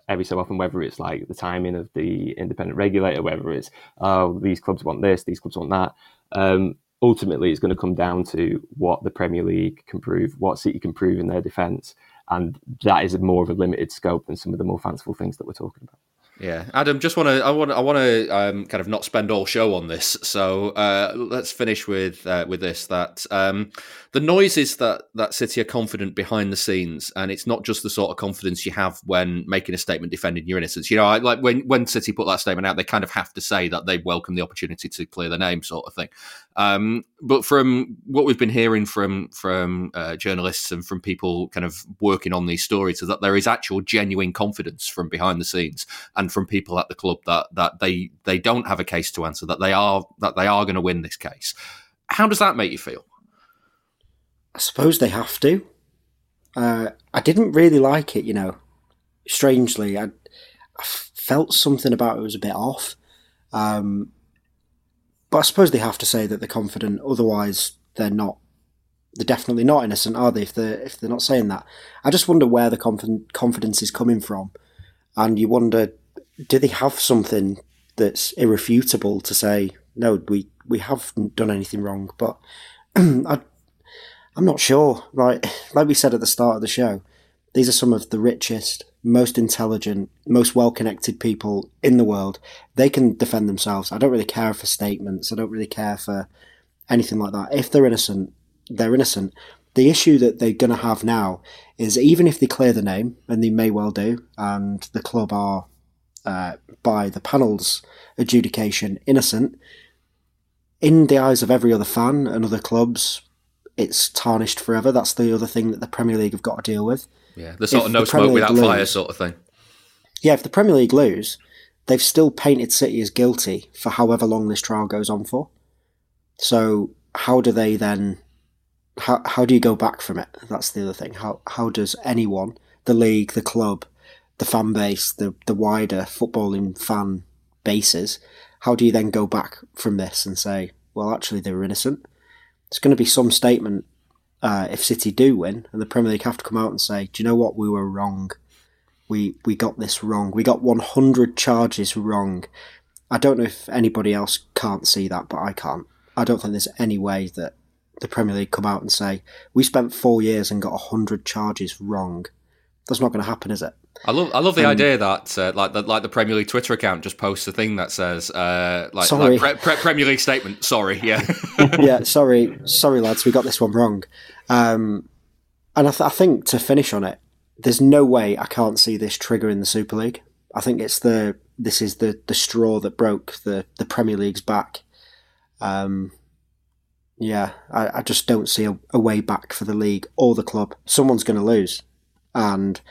[SPEAKER 4] every so often, whether it's like the timing of the independent regulator, whether it's oh these clubs want this, these clubs want that. Um, ultimately, it's going to come down to what the Premier League can prove, what City can prove in their defence, and that is more of a limited scope than some of the more fanciful things that we're talking about.
[SPEAKER 2] Yeah, Adam, just want to I want I want to um, kind of not spend all show on this, so uh, let's finish with uh, with this. That um, the noises that that City are confident behind the scenes, and it's not just the sort of confidence you have when making a statement defending your innocence. You know, I, like when when City put that statement out, they kind of have to say that they welcome the opportunity to clear their name, sort of thing. Um, but from what we've been hearing from from uh, journalists and from people kind of working on these stories, is that there is actual genuine confidence from behind the scenes and from people at the club that that they they don't have a case to answer, that they are that they are going to win this case. How does that make you feel?
[SPEAKER 3] I suppose they have to. Uh, I didn't really like it, you know. Strangely, I, I felt something about it was a bit off. Um, but I suppose they have to say that they're confident. Otherwise, they're not. They're definitely not innocent, are they? If they're if they're not saying that, I just wonder where the confidence is coming from, and you wonder, do they have something that's irrefutable to say? No, we we haven't done anything wrong. But I, I'm not sure. Right, like we said at the start of the show, these are some of the richest, most intelligent, most well connected people in the world. They can defend themselves. I don't really care for statements. I don't really care for anything like that. If they're innocent, they're innocent. The issue that they're going to have now is even if they clear the name, and they may well do, and the club are, uh, by the panel's adjudication, innocent, in the eyes of every other fan and other clubs, it's tarnished forever. That's the other thing that the Premier League have got to deal with.
[SPEAKER 2] Yeah, the sort if of no smoke without lose, fire sort of thing.
[SPEAKER 3] Yeah, if the Premier League lose, they've still painted City as guilty for however long this trial goes on for. So how do they then? How how do you go back from it? That's the other thing. How how does anyone, the league, the club, the fan base, the the wider footballing fan bases, how do you then go back from this and say, well, actually they were innocent? It's going to be some statement uh, if City do win, and the Premier League have to come out and say, "Do you know what? We were wrong. We we got this wrong. We got 100 charges wrong." I don't know if anybody else can't see that, but I can't. I don't think there's any way that the Premier League come out and say we spent four years and got 100 charges wrong. That's not going to happen, is it?
[SPEAKER 2] I love I love the um, idea that uh, like the like the Premier League Twitter account just posts a thing that says uh, like, sorry. like pre- pre- Premier League statement. Sorry, yeah,
[SPEAKER 3] yeah, sorry, sorry, lads, we got this one wrong. Um, and I, th- I think to finish on it, there's no way I can't see this triggering the Super League. I think it's the this is the the straw that broke the the Premier League's back. Um, yeah, I, I just don't see a, a way back for the league or the club. Someone's going to lose, and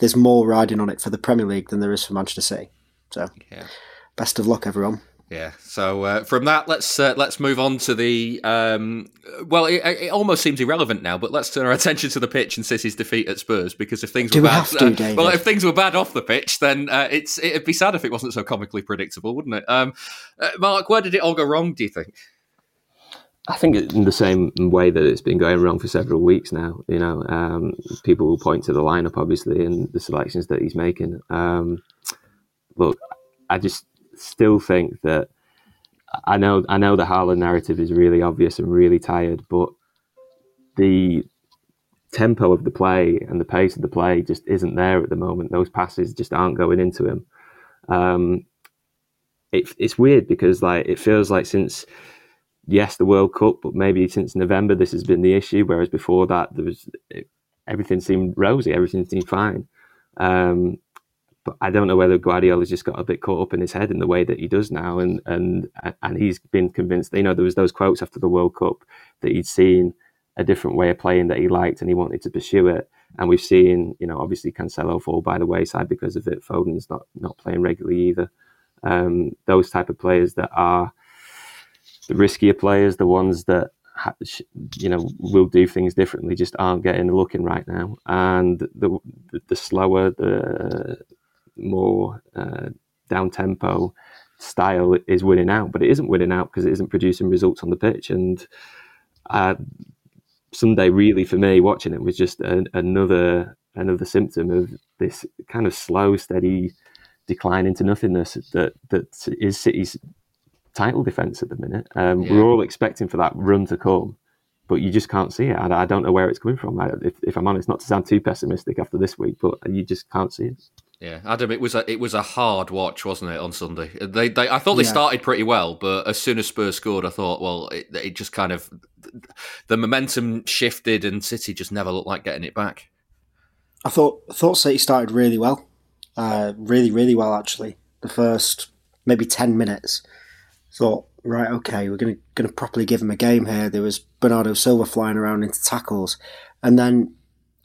[SPEAKER 3] there's more riding on it for the Premier League than there is for Manchester City. So, yeah. best of luck, everyone.
[SPEAKER 2] Yeah. So uh, from that, let's uh, let's move on to the. Um, well, it, it, almost seems irrelevant now, but let's turn our attention to the pitch and City's defeat at Spurs. Because if things
[SPEAKER 3] Do
[SPEAKER 2] were
[SPEAKER 3] we
[SPEAKER 2] bad,
[SPEAKER 3] to,
[SPEAKER 2] uh, well, if things were bad off the pitch, then uh, it's it'd be sad if it wasn't so comically predictable, wouldn't it? Um, uh, Mark, where did it all go wrong? Do you think?
[SPEAKER 4] I think in the same way that it's been going wrong for several weeks now. You know, um, people will point to the lineup, obviously, and the selections that he's making. Um, look, I just still think that I know I know the Haaland narrative is really obvious and really tired, but the tempo of the play and the pace of the play just isn't there at the moment. Those passes just aren't going into him. Um, it, it's weird because like it feels like since yes, the World Cup, but maybe since November this has been the issue. Whereas before that, there was everything seemed rosy, everything seemed fine. Um, but I don't know whether Guardiola's just got a bit caught up in his head in the way that he does now, and and and he's been convinced. You know, there was those quotes after the World Cup that he'd seen a different way of playing that he liked, and he wanted to pursue it. And we've seen, you know, obviously Cancelo fall by the wayside because of it. Foden's not not playing regularly either. Um, those type of players that are the riskier players, the ones that you know will do things differently, just aren't getting a look in right now. And the the slower, the more uh, down tempo style is winning out, but it isn't winning out because it isn't producing results on the pitch. And uh, Sunday, really for me, watching it was just a, another another symptom of this kind of slow, steady decline into nothingness that that is City's title defence at the minute. Um, yeah. We're all expecting for that run to come, but you just can't see it. I, I don't know where it's coming from. I, if, if, I'm honest, not to sound too pessimistic after this week, but you just can't see it.
[SPEAKER 2] Yeah, Adam, it was a it was a hard watch, wasn't it, on Sunday? They, they I thought they
[SPEAKER 3] Yeah.
[SPEAKER 2] started pretty well, but as soon as Spurs scored, I thought, well, it, it just kind of the momentum shifted, and City just never looked like getting it back.
[SPEAKER 3] I thought thought City started really well, uh, really really well actually. The first maybe ten minutes, thought right okay we're gonna gonna properly give him a game here. There was Bernardo Silva flying around into tackles, and then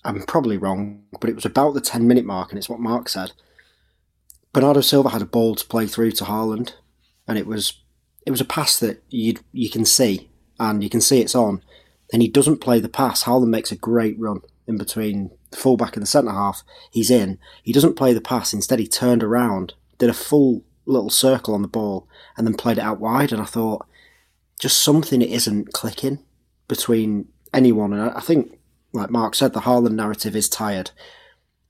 [SPEAKER 3] I'm probably wrong, but it was about the ten minute mark, and it's what Mark said. Bernardo Silva had a ball to play through to Haaland, and it was it was a pass that you you can see and you can see it's on, and he doesn't play the pass. Haaland makes a great run in between the fullback and the centre half. He's in. He doesn't play the pass. Instead, he turned around, did a full little circle on the ball, and then played it out wide. And I thought, just something isn't clicking between anyone. And I think, like Mark said, the Haaland narrative is tired.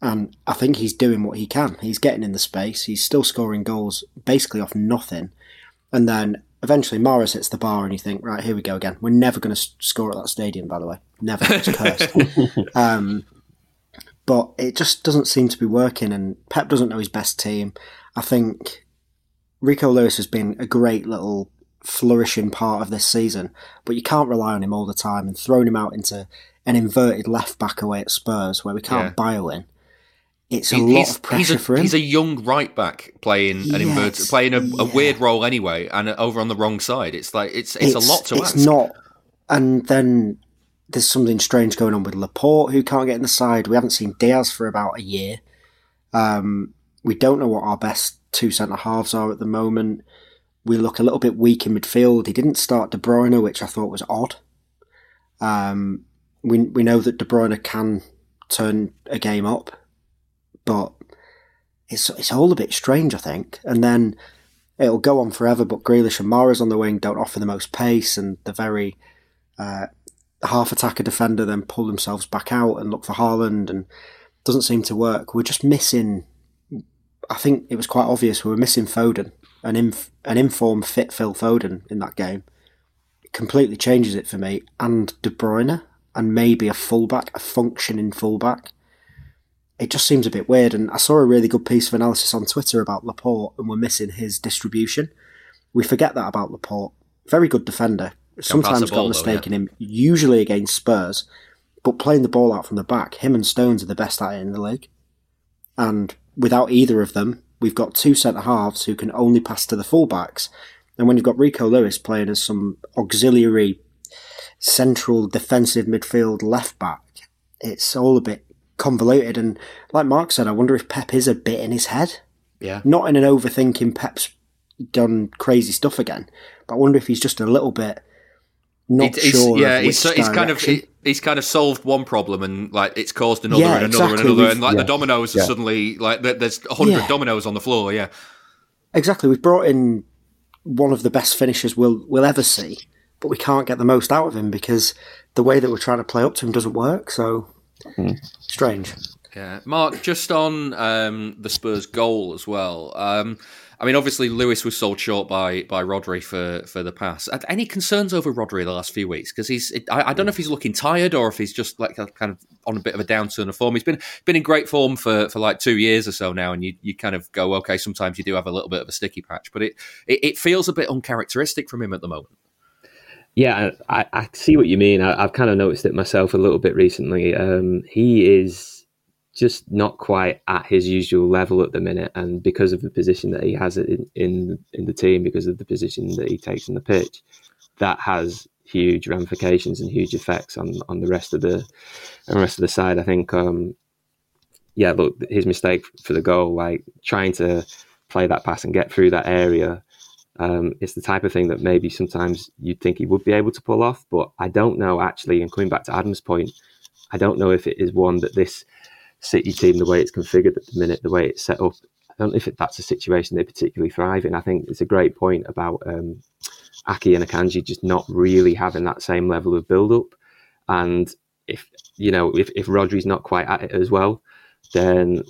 [SPEAKER 3] And I think he's doing what he can. He's getting in the space. He's still scoring goals basically off nothing. And then eventually Mahrez hits the bar and you think, right, here we go again. We're never going to score at that stadium, by the way. Never. It's cursed. um, but it just doesn't seem to be working. And Pep doesn't know his best team. I think Rico Lewis has been a great little flourishing part of this season, but you can't rely on him all the time. And throwing him out into an inverted left back away at Spurs where we can't
[SPEAKER 2] Yeah.
[SPEAKER 3] bio in, it's a
[SPEAKER 2] He-
[SPEAKER 3] lot
[SPEAKER 2] he's,
[SPEAKER 3] of pressure
[SPEAKER 2] he's a,
[SPEAKER 3] for him.
[SPEAKER 2] He's a young right back playing an inverted, playing a, a weird role anyway, and over on the wrong side. It's like it's it's, a lot to ask.
[SPEAKER 3] it's
[SPEAKER 2] ask.
[SPEAKER 3] not. And then there's something strange going on with Laporte, who can't get in the side. We haven't seen Dias for about a year. Um, we don't know what our best two centre halves are at the moment. We look a little bit weak in midfield. He didn't start De Bruyne, which I thought was odd. Um, we we know that De Bruyne can turn a game up, but it's it's all a bit strange, I think. And then it'll go on forever. But Grealish and Mahrez on the wing don't offer the most pace, and the very uh, half attacker defender then pull themselves back out and look for Haaland, and doesn't seem to work. We're just missing. I think it was quite obvious we were missing Foden, an inf- an informed fit Phil Foden in that game. It completely changes it for me, and De Bruyne, and maybe a fullback, a functioning fullback. It just seems a bit weird, and I saw a really good piece of analysis on Twitter about Laporte, and we're missing his distribution. We forget that about Laporte. Very good defender. Sometimes got
[SPEAKER 2] ball,
[SPEAKER 3] a
[SPEAKER 2] though,
[SPEAKER 3] mistake in him, usually against Spurs, but playing the ball out from the back, him and Stones are the best at it in the league. And without either of them, we've got two centre halves who can only pass to the fullbacks. And when you've got Rico Lewis playing as some auxiliary central defensive midfield left back, it's all a bit convoluted. And like Mark said, I wonder if Pep is a bit in his head.
[SPEAKER 2] Yeah.
[SPEAKER 3] Not in an overthinking Pep's done crazy stuff again, but I wonder if he's just a little bit not
[SPEAKER 2] He's-
[SPEAKER 3] sure.
[SPEAKER 2] yeah,
[SPEAKER 3] of
[SPEAKER 2] he's,
[SPEAKER 3] which
[SPEAKER 2] he's kind of
[SPEAKER 3] direction.
[SPEAKER 2] he- he's kind of solved one problem and like it's caused another
[SPEAKER 3] Yeah,
[SPEAKER 2] and another
[SPEAKER 3] exactly.
[SPEAKER 2] and another,
[SPEAKER 3] We've-
[SPEAKER 2] and like the dominoes are
[SPEAKER 4] Yeah.
[SPEAKER 2] suddenly like there's a hundred
[SPEAKER 3] Yeah.
[SPEAKER 2] dominoes on the floor. Yeah,
[SPEAKER 3] Exactly. We've brought in one of the best finishers we'll we'll ever see, but we can't get the most out of him because the way that we're trying to play up to him doesn't work. So strange.
[SPEAKER 2] yeah. Mark, just on um, the Spurs goal as well. Um, I mean, obviously Lewis was sold short by by Rodri for for the pass. Any concerns over Rodri the last few weeks? Because he's I, I don't know if he's looking tired or if he's just like kind of on a bit of a downturn of form. He's been been in great form for, for like two years or so now, and you, you kind of go, okay, sometimes you do have a little bit of a sticky patch, but it, it, it feels a bit uncharacteristic from him at the moment.
[SPEAKER 4] Yeah, I, I see what you mean. I, I've kind of noticed it myself a little bit recently. Um, he is just not quite at his usual level at the minute, and because of the position that he has in in, in the team, because of the position that he takes on the pitch, that has huge ramifications and huge effects on, on the rest of the the rest of the side. I think, um, yeah, look, his mistake for the goal, like trying to play that pass and get through that area um, it's the type of thing that maybe sometimes you'd think he would be able to pull off, but I don't know actually. And coming back to Adam's point, I don't know if it is one that this City team, the way it's configured at the minute, the way it's set up, I don't know if that's a situation they particularly thrive in. I think it's a great point about um, Ake and Akanji just not really having that same level of build up. And if you know if, if Rodri's not quite at it as well, then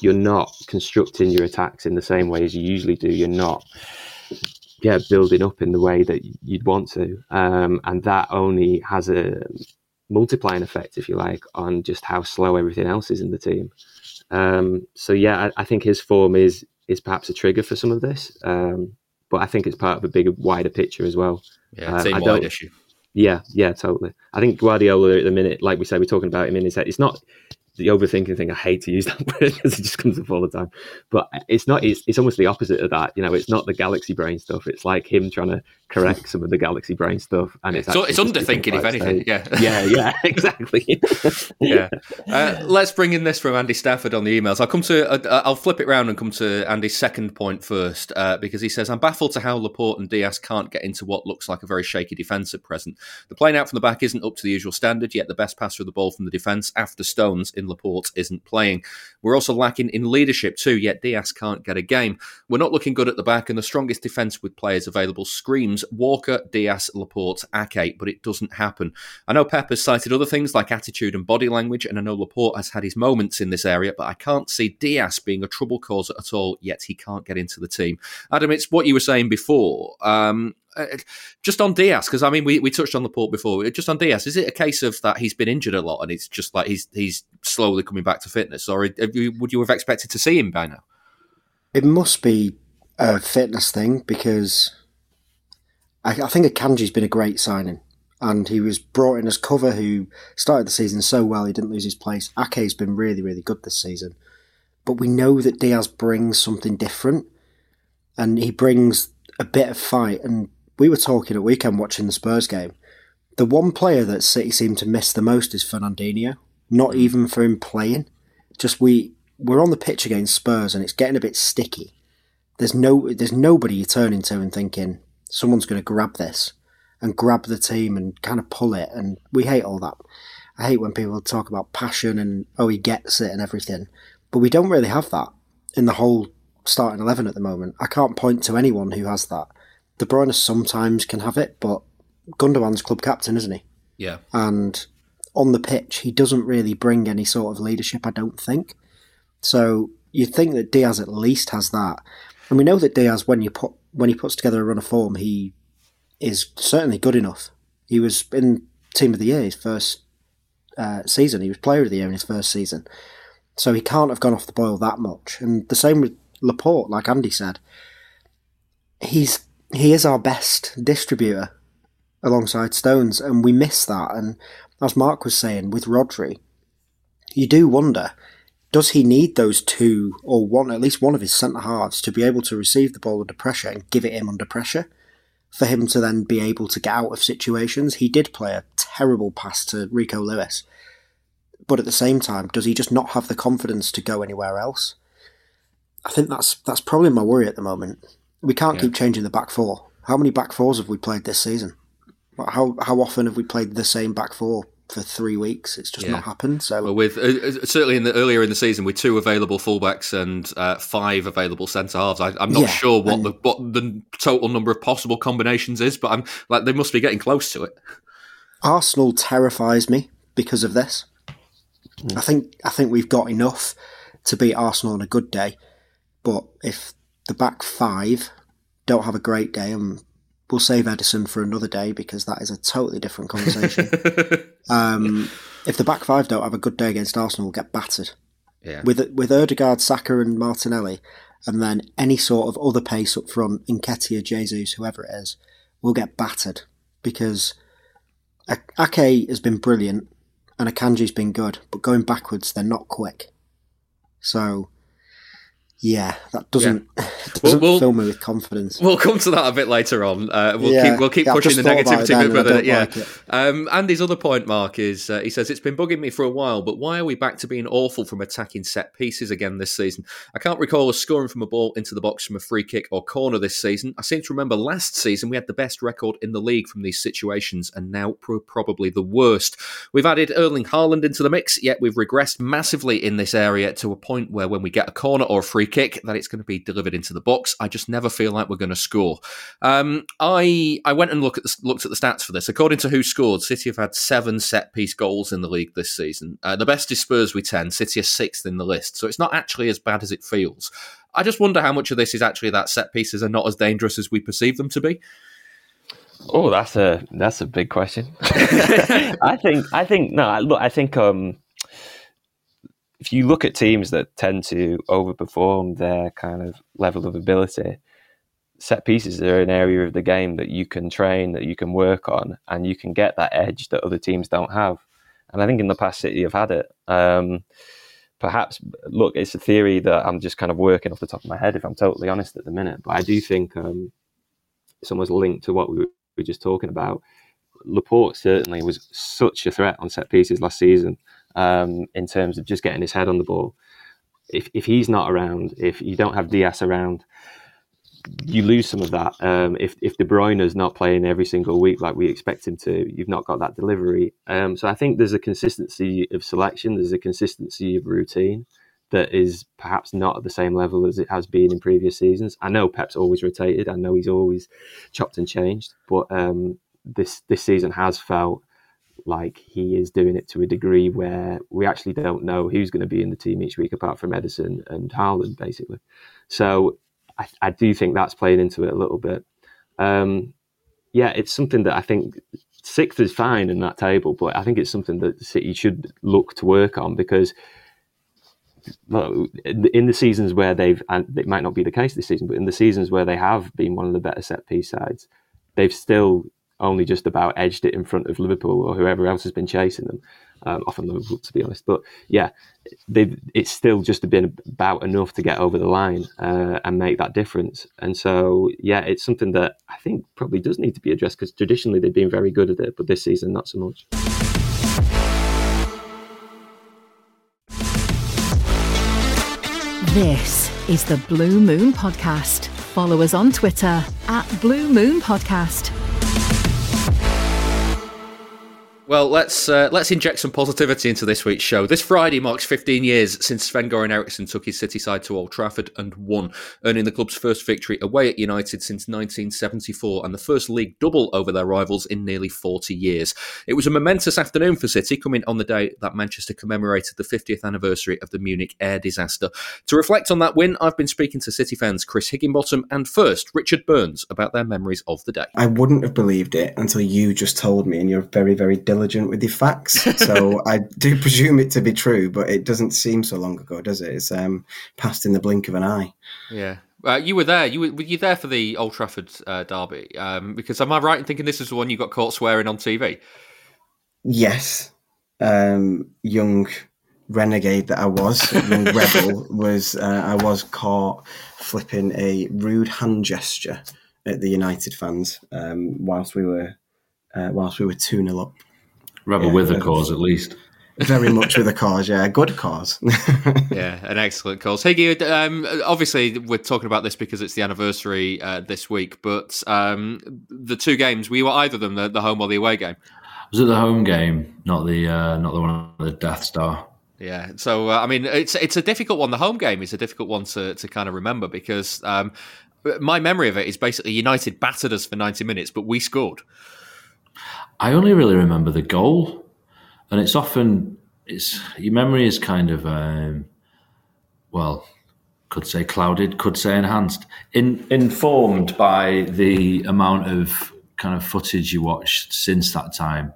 [SPEAKER 4] you're not constructing your attacks in the same way as you usually do. You're not yeah, building up in the way that you'd want to. Um, and that only has a multiplying effect, if you like, on just how slow everything else is in the team. Um, so yeah, I, I, think his form is is perhaps a trigger for some of this, um, but I think it's part of a bigger, wider picture as well.
[SPEAKER 2] Yeah, uh, wide issue.
[SPEAKER 4] Yeah, yeah, totally. I think Guardiola at the minute, like we said, we're talking about him in his head. It's not the overthinking thing. I hate to use that word because it just comes up all the time. But it's not. It's, it's almost the opposite of that. You know, it's not the galaxy brain stuff. It's like him trying to correct some of the galaxy brain stuff, and it's
[SPEAKER 2] so it's underthinking, if anything. Yeah,
[SPEAKER 4] yeah, yeah, exactly.
[SPEAKER 2] yeah. Uh, let's bring in this from Andy Stafford on the emails. I'll come to. Uh, I'll flip it around and come to Andy's second point first uh, because he says I'm baffled to how Laporte and Dias can't get into what looks like a very shaky defence at present. The playing out from the back isn't up to the usual standard. Yet the best passer of the ball from the defence after Stones in Laporte isn't playing. We're also lacking in leadership too. Yet Dias can't get a game. We're not looking good at the back, and the strongest defence with players available screams Walker, Dias, Laporte, Ake, but it doesn't happen. I know Pep has cited other things like attitude and body language, and I know Laporte has had his moments in this area, but I can't see Dias being a trouble causer at all, yet he can't get into the team. Adam, it's what you were saying before. Um, uh, just on Dias, because I mean, we, we touched on Laporte before. Just on Dias, is it a case of that he's been injured a lot and it's just like he's he's slowly coming back to fitness, or would you have expected to see him by now?
[SPEAKER 3] It must be a fitness thing because I, I think Akanji's been a great signing. And he was brought in as cover who started the season so well he didn't lose his place. Ake's been really, really good this season. But we know that Dias brings something different and he brings a bit of fight. And we were talking at weekend watching the Spurs game. The one player that City seemed to miss the most is Fernandinho. Not mm. even for him playing. Just we we're on the pitch against Spurs and it's getting a bit sticky. There's no there's nobody you're turning to and thinking, someone's going to grab this and grab the team and kind of pull it. And we hate all that. I hate when people talk about passion and, oh, he gets it and everything. But we don't really have that in the whole starting 11 at the moment. I can't point to anyone who has that. De Bruyne sometimes can have it, but Gundogan's club captain, isn't he?
[SPEAKER 2] Yeah.
[SPEAKER 3] And on the pitch, he doesn't really bring any sort of leadership, I don't think. So you'd think that Dias at least has that. And we know that Dias, when you put when he puts together a run of form, he is certainly good enough. He was in Team of the Year his first uh, season. He was Player of the Year in his first season. So he can't have gone off the boil that much. And the same with Laporte, like Andy said. He's he is our best distributor alongside Stones, and we miss that. And as Mark was saying, with Rodri, you do wonder does he need those two or one, at least one of his centre halves, to be able to receive the ball under pressure and give it him under pressure? For him to then be able to get out of situations. He did play a terrible pass to Rico Lewis. But at the same time, does he just not have the confidence to go anywhere else? I think that's that's probably my worry at the moment. We can't yeah. keep changing the back four. How many back fours have we played this season? How how often have we played the same back four for three weeks. It's just yeah. not happened. So,
[SPEAKER 2] well, with uh, uh, certainly in the earlier in the season, with two available fullbacks and uh, five available centre halves, I, am not yeah, sure what the what the total number of possible combinations is, but I'm like they must be getting close to it.
[SPEAKER 3] Arsenal terrifies me because of this. Mm. I think I think we've got enough to beat Arsenal on a good day, but if the back five don't have a great day and we'll save Ederson for another day because that is a totally different conversation. um, if the back five don't have a good day against Arsenal, we'll get battered.
[SPEAKER 2] Yeah.
[SPEAKER 3] With with Odegaard, Saka, and Martinelli, and then any sort of other pace up front, Nketiah, Jesus, whoever it is, we'll get battered because Ake has been brilliant and Akanji's been good, but going backwards, they're not quick. So yeah, that doesn't, yeah. doesn't we'll, fill me with confidence.
[SPEAKER 2] We'll come to that a bit later on. Uh, we'll yeah. keep we'll keep yeah, pushing the negativity bit further. Yeah. Like um, Andy's other point, Mark, is uh, he says it's been bugging me for a while, but why are we back to being awful from attacking set pieces again this season? I can't recall us scoring from a ball into the box from a free kick or corner this season. I seem to remember last season we had the best record in the league from these situations, and now probably the worst. We've added Erling Haaland into the mix, yet we've regressed massively in this area to a point where when we get a corner or a free kick that it's going to be delivered into the box. I just never feel like we're going to score. Um, I I went and look at the, looked at the stats for this. According to WhoScored, City have had seven set piece goals in the league this season. Uh, the best is Spurs with ten. City are sixth in the list, so it's not actually as bad as it feels. I just wonder how much of this is actually that set pieces are not as dangerous as we perceive them to be.
[SPEAKER 4] Oh, that's a that's a big question. I think I think no. Look, I think um, if you look at teams that tend to overperform their kind of level of ability, set pieces are an area of the game that you can train, that you can work on, and you can get that edge that other teams don't have. And I think in the past, City have had it. Um, perhaps, look, it's a theory that I'm just kind of working off the top of my head, if I'm totally honest at the minute. But I do think um, it's almost linked to what we were just talking about. Laporte certainly was such a threat on set pieces last season um, in terms of just getting his head on the ball. If, if he's not around, if you don't have Dias around, you lose some of that. Um, if if De Bruyne is not playing every single week like we expect him to, you've not got that delivery. Um, so I think there's a consistency of selection, there's a consistency of routine that is perhaps not at the same level as it has been in previous seasons. I know Pep's always rotated. I know he's always chopped and changed, but um, this this season has felt like he is doing it to a degree where we actually don't know who's going to be in the team each week apart from Ederson and Haaland, basically. So I, I do think that's playing into it a little bit. Um, yeah, it's something that I think sixth is fine in that table, but I think it's something that City should look to work on because well, in the seasons where they've, and it might not be the case this season, but in the seasons where they have been one of the better set piece sides, they've still only just about edged it in front of Liverpool or whoever else has been chasing them. Um, often Liverpool, to be honest. But yeah, it's still just been about enough to get over the line uh, and make that difference. And so, yeah, it's something that I think probably does need to be addressed because traditionally they've been very good at it, but this season not so much.
[SPEAKER 1] This is the Blue Moon Podcast. Follow us on Twitter at Blue Moon Podcast.
[SPEAKER 2] Well, let's uh, let's inject some positivity into this week's show. This Friday marks 15 years since Sven Goran Eriksson took his City side to Old Trafford and won, earning the club's first victory away at United since 1974 and the first league double over their rivals in nearly 40 years. It was a momentous afternoon for City, coming on the day that Manchester commemorated the 50th anniversary of the Munich air disaster. To reflect on that win, I've been speaking to City fans Chris Higginbottom and first Richard Burns about their memories of the day.
[SPEAKER 6] I wouldn't have believed it until you just told me, and you're very, very diligent with the facts. So I do presume it to be true, but it doesn't seem so long ago, does it? It's um, passed in the blink of an eye.
[SPEAKER 2] Yeah. Uh, you were there. You were, were you there for the Old Trafford uh, derby? Um, because am I right in thinking this is the one you got caught swearing on TV?
[SPEAKER 6] Yes, um, young renegade that I was, young rebel was. Uh, I was caught flipping a rude hand gesture at the United fans um, whilst we were uh, whilst we were two 0 up.
[SPEAKER 7] Rebel yeah, with a cause, at least.
[SPEAKER 6] Very much with a cause, yeah, good cause.
[SPEAKER 2] yeah, an excellent cause. Hey, um, obviously we're talking about this because it's the anniversary uh, this week, but um, the two games, we were either of them the, the home or the away game.
[SPEAKER 7] Was it the home game, not the uh, not the one on the Death Star?
[SPEAKER 2] Yeah, so uh, I mean, it's it's a difficult one. The home game is a difficult one to to kind of remember because um, my memory of it is basically United battered us for ninety minutes, but we scored.
[SPEAKER 7] I only really remember the goal, and it's often it's your memory is kind of um, well, could say clouded, could say enhanced, in, informed by the amount of kind of footage you watched since that time.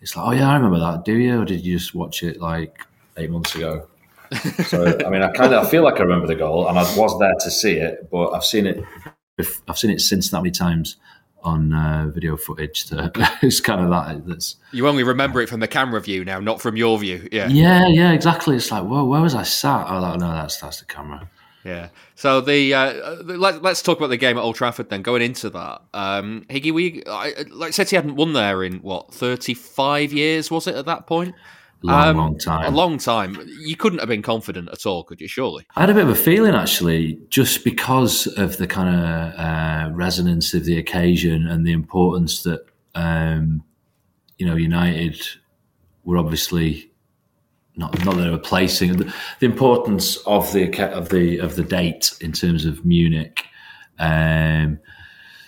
[SPEAKER 7] It's like, oh yeah, I remember that. Do you, or did you just watch it like eight months ago? so I mean, I kind of I feel like I remember the goal, and I was there to see it, but I've seen it. I've seen it since that many times on uh, video footage. To, it's kind of that. That's
[SPEAKER 2] you only remember it from the camera view now, not from your view. Yeah,
[SPEAKER 7] yeah, yeah, exactly. It's like, whoa, where was I sat? Oh, no, that's that's the camera.
[SPEAKER 2] Yeah. So the uh, let, us talk about the game at Old Trafford then. Going into that, um, Higgy, we I, like City hadn't won there in what thirty five years was it at that point?
[SPEAKER 7] Long, um, long time.
[SPEAKER 2] A long time. You couldn't have been confident at all, could you? Surely.
[SPEAKER 7] I had a bit of a feeling actually, just because of the kind of uh, resonance of the occasion and the importance that um, you know United were obviously not not that they were placing the, the, importance of the of the of the date in terms of Munich. Um,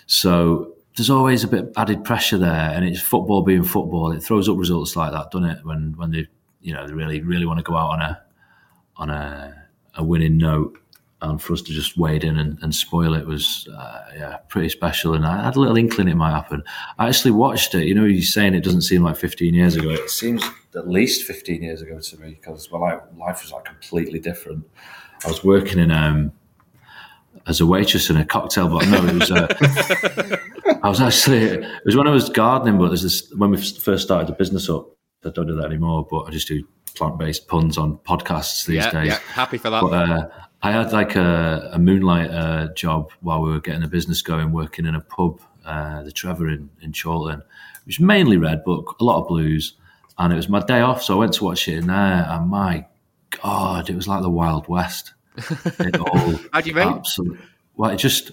[SPEAKER 7] so there's always a bit of added pressure there, and it's football being football. It throws up results like that, doesn't it? When when they you know they really really want to go out on a on a, a winning note, and for us to just wade in and, and spoil it was uh, yeah pretty special. And I had a little inkling it might happen. I actually watched it. You know, you're saying it doesn't seem like 15 years ago. It seems at least 15 years ago to me because well, I, life was like completely different. I was working in um, as a waitress in a cocktail bar. No, it was. Uh, I was actually. It was when I was gardening, but there's this when we first started the business up. I don't do that anymore, but I just do plant-based puns on podcasts these
[SPEAKER 2] yeah,
[SPEAKER 7] days.
[SPEAKER 2] Yeah, happy for that.
[SPEAKER 7] But, uh, I had like a, a moonlight uh, job while we were getting the business going, working in a pub, uh, the Trevor in in Chorlton, which mainly red, but a lot of blues. And it was my day off, so I went to watch it in there, and my God, it was like the Wild West. It all
[SPEAKER 2] How do you mean?
[SPEAKER 7] Absolutely. Well, it just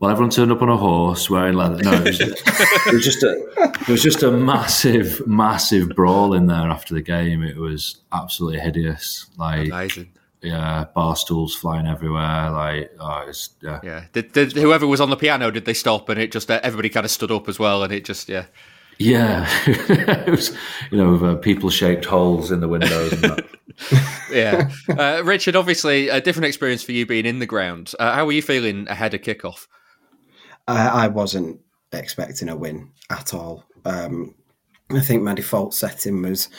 [SPEAKER 7] well, everyone turned up on a horse wearing leather. No, it was, it was just a it was just a massive, massive brawl in there after the game. It was absolutely hideous. Like
[SPEAKER 2] Amazing.
[SPEAKER 7] yeah, bar stools flying everywhere. Like oh, it's yeah.
[SPEAKER 2] Yeah. Did, did whoever was on the piano? Did they stop and it just uh, everybody kind of stood up as well and it just yeah.
[SPEAKER 7] Yeah, it was you know uh, people shaped holes in the windows. And that.
[SPEAKER 2] yeah, uh, Richard. Obviously, a different experience for you being in the ground. Uh, how were you feeling ahead of kickoff?
[SPEAKER 6] I, I wasn't expecting a win at all. Um, I think my default setting was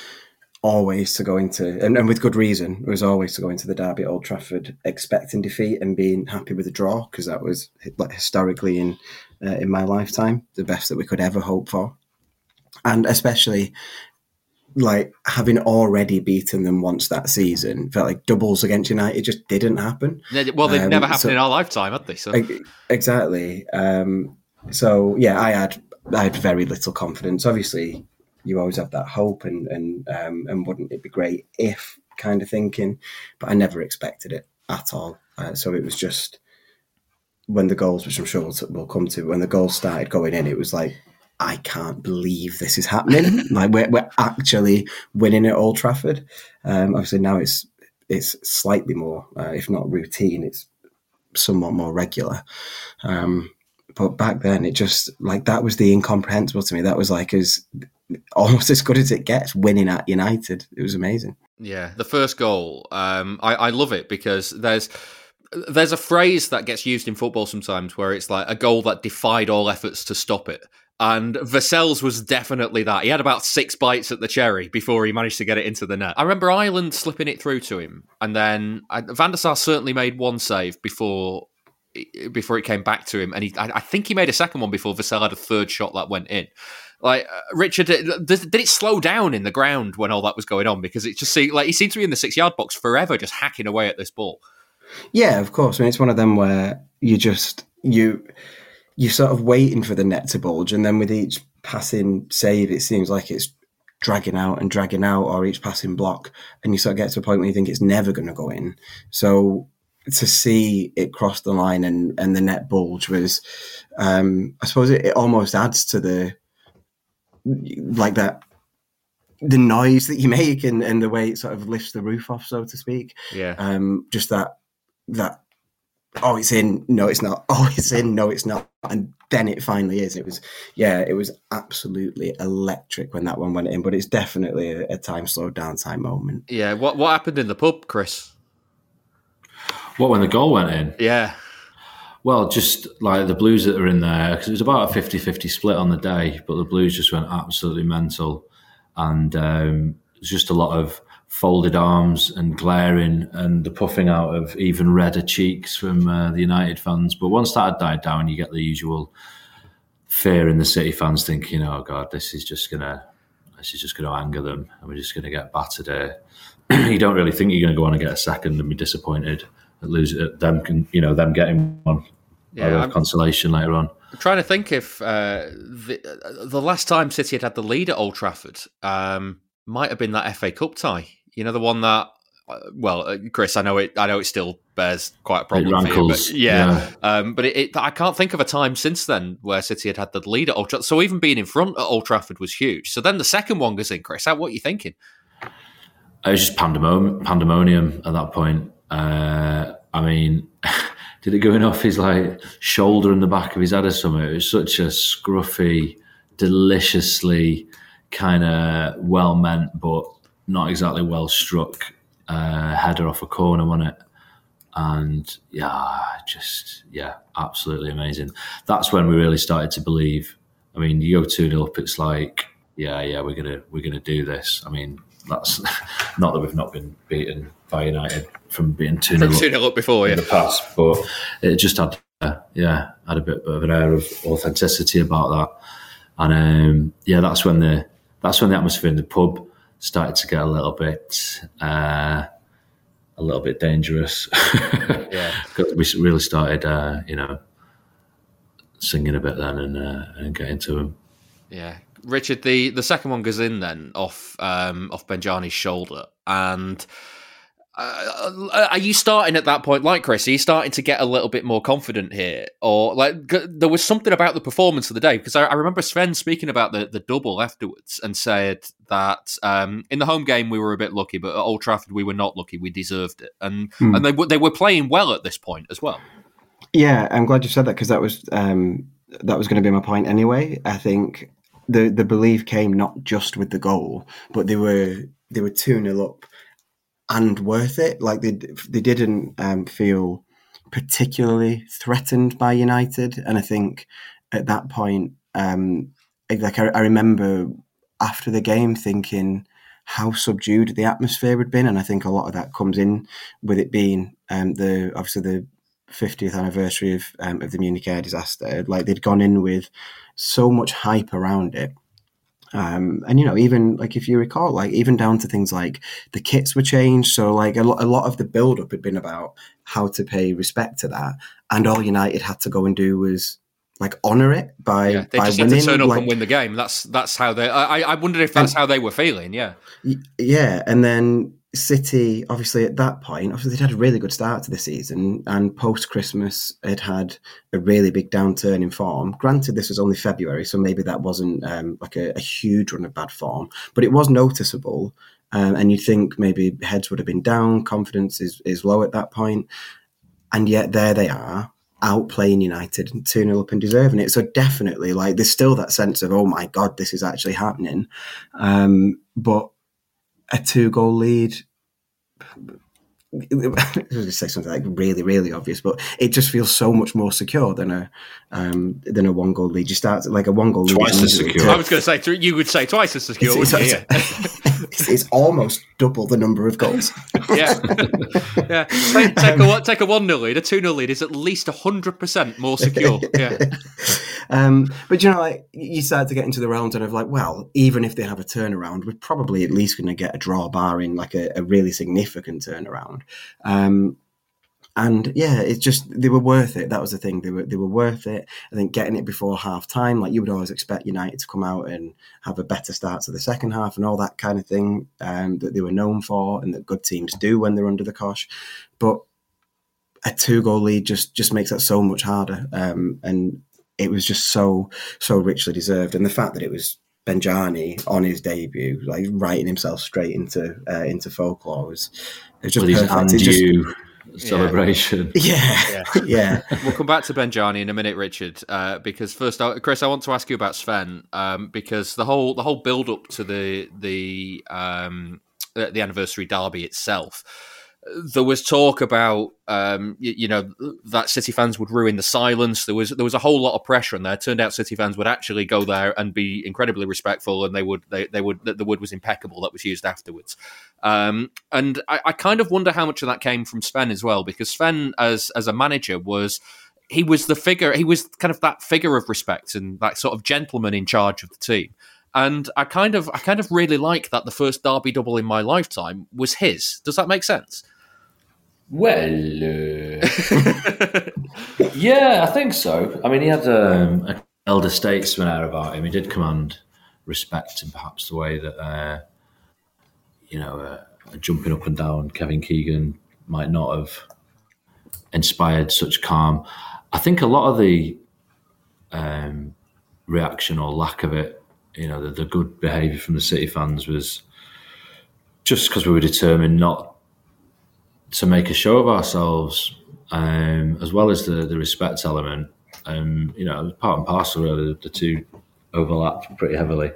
[SPEAKER 6] always to go into, and, and with good reason, was always to go into the derby at Old Trafford expecting defeat and being happy with a draw because that was like historically in uh, in my lifetime the best that we could ever hope for, and especially like having already beaten them once that season, felt like doubles against United just didn't happen.
[SPEAKER 2] Well, they've
[SPEAKER 6] Um,
[SPEAKER 2] never happened
[SPEAKER 6] so-
[SPEAKER 2] in our lifetime, had they? So
[SPEAKER 6] Exactly. Um, so yeah, I had I had very little confidence. Obviously, you always have that hope and and um, and wouldn't it be great if kind of thinking, but I never expected it at all. Uh, so it was just when the goals, which I'm sure we'll, we'll come to, when the goals started going in, it was like. I can't believe this is happening. like we're, we're actually winning at Old Trafford. Um, obviously now it's it's slightly more, uh, if not routine, it's somewhat more regular. Um, but back then, it just like that was the incomprehensible to me. That was like as almost as good as it gets winning at United. It was amazing.
[SPEAKER 2] Yeah, the first goal. Um, I, I love it because there's there's a phrase that gets used in football sometimes where it's like a goal that defied all efforts to stop it. And Vassell's was definitely that. He had about six bites at the cherry before he managed to get it into the net. I remember Ireland slipping it through to him, and then uh, Van der Sar certainly made one save before before it came back to him, and he I, I think he made a second one before Vassell had a third shot that went in. Like uh, Richard, did, did it slow down in the ground when all that was going on? Because it just seemed like he seemed to be in the six yard box forever, just hacking away at this ball.
[SPEAKER 6] Yeah, of course. I mean, it's one of them where you just you you're sort of waiting for the net to bulge, and then with each passing save, it seems like it's dragging out and dragging out, or each passing block, and you sort of get to a point where you think it's never going to go in. So to see it cross the line and and the net bulge was, um, I suppose, it, it almost adds to the like that the noise that you make and, and the way it sort of lifts the roof off, so to speak.
[SPEAKER 2] Yeah.
[SPEAKER 6] Um, just that that oh it's in, no it's not, oh it's in, no it's not. And then it finally is. It was yeah, it was absolutely electric when that one went in, but it's definitely a, a time slowed down time moment.
[SPEAKER 2] Yeah. What what happened in the pub, Chris?
[SPEAKER 7] What when the goal went in?
[SPEAKER 2] Yeah.
[SPEAKER 7] Well, just like the Blues that are in there, because it was about a 50 50 split on the day, but the Blues just went absolutely mental. And um, it was just a lot of folded arms and glaring and the puffing out of even redder cheeks from uh, the United fans. But once that had died down, you get the usual fear in the City fans thinking, oh, God, this is just going to. This is just going to anger them, and we're just going to get battered here. you don't really think you're going to go on and get a second and be disappointed at lose at them, can, you know, them getting one
[SPEAKER 2] Yeah,
[SPEAKER 7] consolation later on.
[SPEAKER 2] I'm trying to think if uh, the the last time City had had the lead at Old Trafford um, might have been that FA Cup tie. You know, the one that. uh, Well, uh, Chris, I know it. I know it still bears quite a problem. for you, but yeah,
[SPEAKER 7] yeah.
[SPEAKER 2] Um, but it, it, I can't think of a time since then where City had had the lead at Old Trafford. So even being in front at Old Trafford was huge. So then the second one goes in, Chris. How, what are you thinking?
[SPEAKER 7] It was just pandemonium, pandemonium at that point. Uh, I mean, did it going off his like shoulder and the back of his head or something? It was such a scruffy, deliciously kind of well meant, but not exactly well struck uh, header off a corner, wasn't it? And yeah, just yeah, absolutely amazing. That's when we really started to believe. I mean, you go two 0 up, it's like yeah, yeah, we're gonna we're gonna do this. I mean, that's not that we've not been beaten by United from being two 0
[SPEAKER 2] From 2-0 up before, yeah.
[SPEAKER 7] in the past, but it just had uh, yeah had a bit of an air of authenticity about that, and um, yeah, that's when the that's when the atmosphere in the pub started to get a little bit. Uh, a little bit dangerous.
[SPEAKER 2] Yeah.
[SPEAKER 7] because we really started, uh, you know, singing a bit then and uh, and getting to him.
[SPEAKER 2] Yeah, Richard. The the second one goes in then off um, off Benjani's shoulder, and uh, are you starting at that point, like Chris? Are you starting to get a little bit more confident here, or like g- there was something about the performance of the day? Because I, I remember Sven speaking about the the double afterwards and said that um, in the home game we were a bit lucky, but at Old Trafford we were not lucky. We deserved it, and
[SPEAKER 6] Hmm.
[SPEAKER 2] and they were they were playing well at this point as well.
[SPEAKER 6] Yeah, I'm glad you said that because that was um, that was going to be my point anyway. I think the the belief came not just with the goal, but they were they were two 0 up and worth it. Like they they didn't um, feel particularly threatened by United, and I think at that point, um, like I, I remember after the game thinking how subdued the atmosphere had been, and I think a lot of that comes in with it being um, the obviously the 50th anniversary of um, of the Munich air disaster. Like they'd gone in with so much hype around it. Um, and you know, even like if you recall, like even down to things like the kits were changed. So like a, lo- a lot of the build up had been about how to pay respect to that, and all United had to go and do was like honor it by
[SPEAKER 2] Yeah, they
[SPEAKER 6] by
[SPEAKER 2] just
[SPEAKER 6] winning.
[SPEAKER 2] had to turn up
[SPEAKER 6] like,
[SPEAKER 2] and win the game. That's that's how they. I, I- wondered if that's how they were feeling. Yeah,
[SPEAKER 6] Yeah, and then City, obviously at that point, obviously they'd had a really good start to the season, and post Christmas had had a really big downturn in form. Granted, this was only February, so maybe that wasn't um, like a, a huge run of bad form, but it was noticeable. Um, and you'd think maybe heads would have been down, confidence is, is low at that point, and yet there they are outplaying United and 2 0 up and deserving it. So definitely, like, there's still that sense of, oh my God, this is actually happening. Um, but a two goal lead. I was going to say something like really, really obvious, but it just feels so much more secure than a um, than a one goal lead. You start like a one goal lead.
[SPEAKER 7] Twice as secure.
[SPEAKER 6] to-
[SPEAKER 2] I was going to say th- you would say twice as secure.
[SPEAKER 6] It's,
[SPEAKER 2] wouldn't
[SPEAKER 6] it's-
[SPEAKER 2] Yeah.
[SPEAKER 6] it's- almost double the number of goals.
[SPEAKER 2] yeah, yeah. Take, take a one- take a one 0 lead. A two 0 lead is at least hundred percent more secure. Yeah,
[SPEAKER 6] um, but you know, like you start to get into the realms of like, well, even if they have a turnaround, we're probably at least going to get a draw, bar in like a, a really significant turnaround. Um, and yeah, it's just they were worth it. That was the thing; they were they were worth it. I think getting it before half time, like you would always expect United to come out and have a better start to the second half and all that kind of thing um, that they were known for and that good teams do when they're under the cosh. But a two goal lead just just makes that so much harder. Um, and it was just so so richly deserved. And the fact that it was Benjani on his debut, like writing himself straight into uh, into folklore was it was just
[SPEAKER 7] his
[SPEAKER 6] perfect. It just-
[SPEAKER 7] celebration.
[SPEAKER 6] yeah, yeah.
[SPEAKER 2] We'll come back to Benjani in a minute, Richard. Uh, because first, I, Chris, I want to ask you about Sven. Um, because the whole the whole build up to the the um, the the anniversary derby itself, there was talk about um, you, you know that City fans would ruin the silence. There was there was a whole lot of pressure, and there turned out City fans would actually go there and be incredibly respectful, and they would they, they would the, wood was impeccable that was used afterwards. Um, and I, I kind of wonder how much of that came from Sven as well, because Sven as as a manager was he was the figure he was kind of that figure of respect and that sort of gentleman in charge of the team. And I kind of I kind of really like that the first derby double in my lifetime was his. Does that make sense?
[SPEAKER 7] Well, uh, yeah, I think so. I mean, he had um, an elder statesman air about him. He did command respect in perhaps the way that, uh, you know, uh, jumping up and down Kevin Keegan might not have inspired such calm. I think a lot of the um, reaction or lack of it, you know, the, the good behaviour from the City fans was just because we were determined not to make a show of ourselves, um, as well as the, the respect element. Um, you know, part and parcel, really, the two overlap pretty heavily.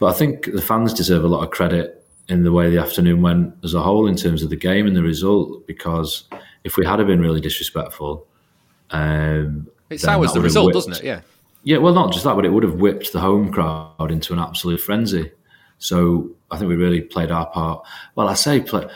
[SPEAKER 7] But I think the fans deserve a lot of credit in the way the afternoon went as a whole in terms of the game and the result, because if we had have been really disrespectful, um,
[SPEAKER 2] It sours the result,
[SPEAKER 7] whipped-
[SPEAKER 2] doesn't it? Yeah.
[SPEAKER 7] yeah, well, not just that, but it would have whipped the home crowd into an absolute frenzy. So I think we really played our part. Well, I say, play,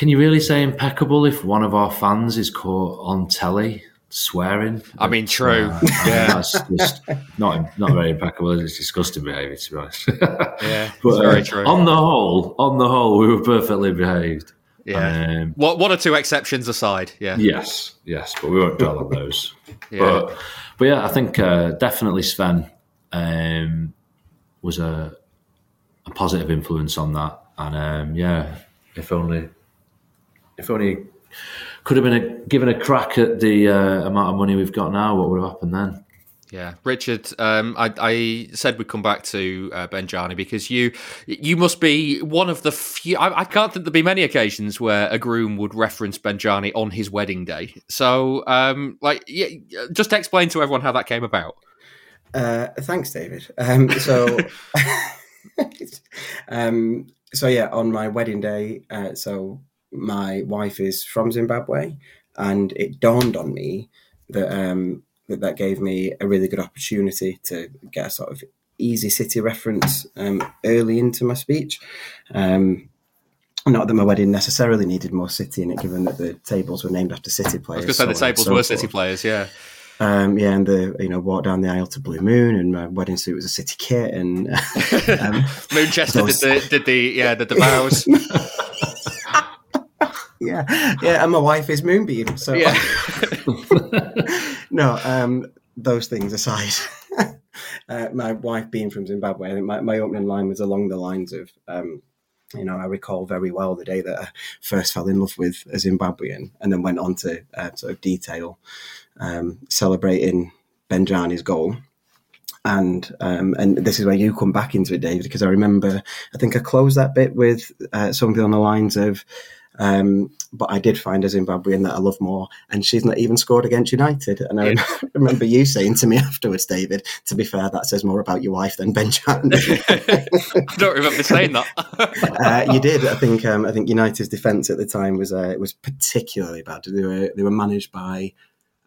[SPEAKER 7] can you really say impeccable if one of our fans is caught on telly swearing?
[SPEAKER 2] I mean, true.
[SPEAKER 7] Uh,
[SPEAKER 2] yeah,
[SPEAKER 7] that's just not not very impeccable. It's disgusting behaviour, to be honest.
[SPEAKER 2] yeah,
[SPEAKER 7] but
[SPEAKER 2] very
[SPEAKER 7] uh,
[SPEAKER 2] true.
[SPEAKER 7] on the whole, on the whole, we were perfectly behaved.
[SPEAKER 2] Yeah.
[SPEAKER 7] Um,
[SPEAKER 2] what one or two exceptions aside, yeah.
[SPEAKER 7] Yes, yes, but we won't dwell on those.
[SPEAKER 2] Yeah.
[SPEAKER 7] But, but yeah, I think uh, definitely Sven um, was a, a positive influence on that, and um, yeah, if only, if only could have been a, given a crack at the uh, amount of money we've got now, what would have happened then?
[SPEAKER 2] Yeah, Richard. Um, I, I, said we'd come back to uh, Benjani because you you must be one of the few. I, I, can't think there'd be many occasions where a groom would reference Benjani on his wedding day. So, um, like, yeah, just explain to everyone how that came about.
[SPEAKER 6] Uh, thanks, David. Um, so, um, so yeah, on my wedding day, uh, so my wife is from Zimbabwe, and it dawned on me that um, that that gave me a really good opportunity to get a sort of easy city reference um, early into my speech. Um, not that my wedding necessarily needed more city in it, given that the tables were named after city players.
[SPEAKER 2] I was going to say the tables so were city players, yeah.
[SPEAKER 6] Um, yeah, and the you know walk down the aisle to Blue Moon, and my wedding suit was a city kit, and um,
[SPEAKER 2] Moonchester did the did the yeah did the vows.
[SPEAKER 6] yeah, yeah, and my wife is Moonbeam. So
[SPEAKER 2] yeah.
[SPEAKER 6] no, um, those things aside, uh, my wife being from Zimbabwe, I think my, my opening line was along the lines of, um, you know, I recall very well the day that I first fell in love with a Zimbabwean, and then went on to uh, sort of detail um, celebrating Benjani's goal. And um, and this is where you come back into it, David, because I remember I think I closed that bit with uh, something on the lines of, um, but I did find a Zimbabwean that I love more, and she's not even scored against United. And I remember you saying to me afterwards, David, to be fair, that says more about your wife than Benjani.
[SPEAKER 2] I don't remember saying that.
[SPEAKER 6] uh, you did. I think. Um, I think United's defence at the time was uh, was particularly bad. They were they were managed by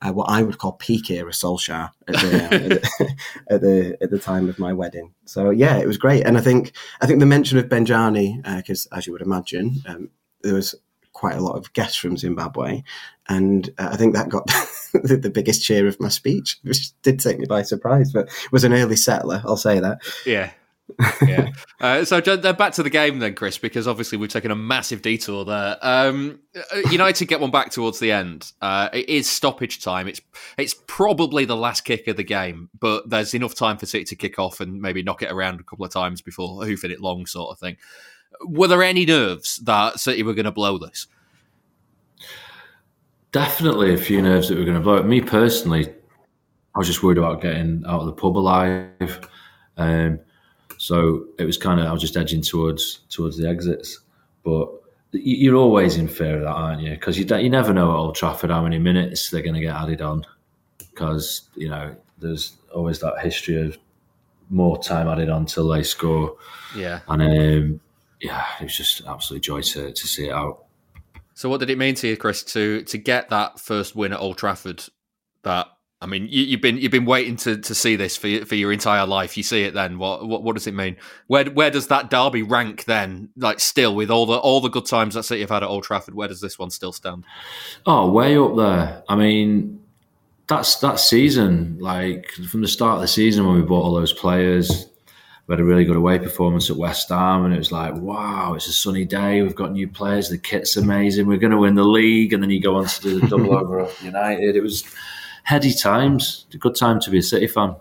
[SPEAKER 6] uh, what I would call peak era Solskjaer at the, at the at the at the time of my wedding. So yeah, it was great. And I think I think the mention of Benjani, because as you would imagine, um, there was quite a lot of guests from Zimbabwe, and uh, I think that got the, the biggest cheer of my speech, which did take me by surprise. But was an early settler, I'll say that.
[SPEAKER 2] Yeah. yeah. Uh, so back to the game then, Chris, because obviously we've taken a massive detour there. Um, uh, United get one back towards the end. Uh, it is stoppage time. It's it's probably the last kick of the game, but there's enough time for City to kick off and maybe knock it around a couple of times before hoofing it long, sort of thing. Were there any nerves that City were going to blow this?
[SPEAKER 7] Definitely a few nerves that were going to blow it. Me personally, I was just worried about getting out of the pub alive. Um, so it was kind of I was just edging towards towards the exits, but you- you're always in fear of that, aren't you? Because you you never know at Old Trafford how many minutes they're going to get added on. Because you know there's always that history of more time added on till they score,
[SPEAKER 2] Yeah.
[SPEAKER 7] and um, yeah, it was just absolute joy to to see it out.
[SPEAKER 2] So what did it mean to you, Chris, to to get that first win at Old Trafford? That I mean, you, you've been you've been waiting to, to see this for your- for your entire life. You see it then. What what what does it mean? Where where does that derby rank then? Like still with all the all the good times that City have had at Old Trafford, where does this one still stand?
[SPEAKER 7] Oh, way up there. I mean, that's that season. Like from the start of the season when we bought all those players, we had a really good away performance at West Ham, and it was like, wow, it's a sunny day. We've got new players. The kit's amazing. We're going to win the league, and then you go on to do the double over at United. It was heady times. A good time to be a City fan.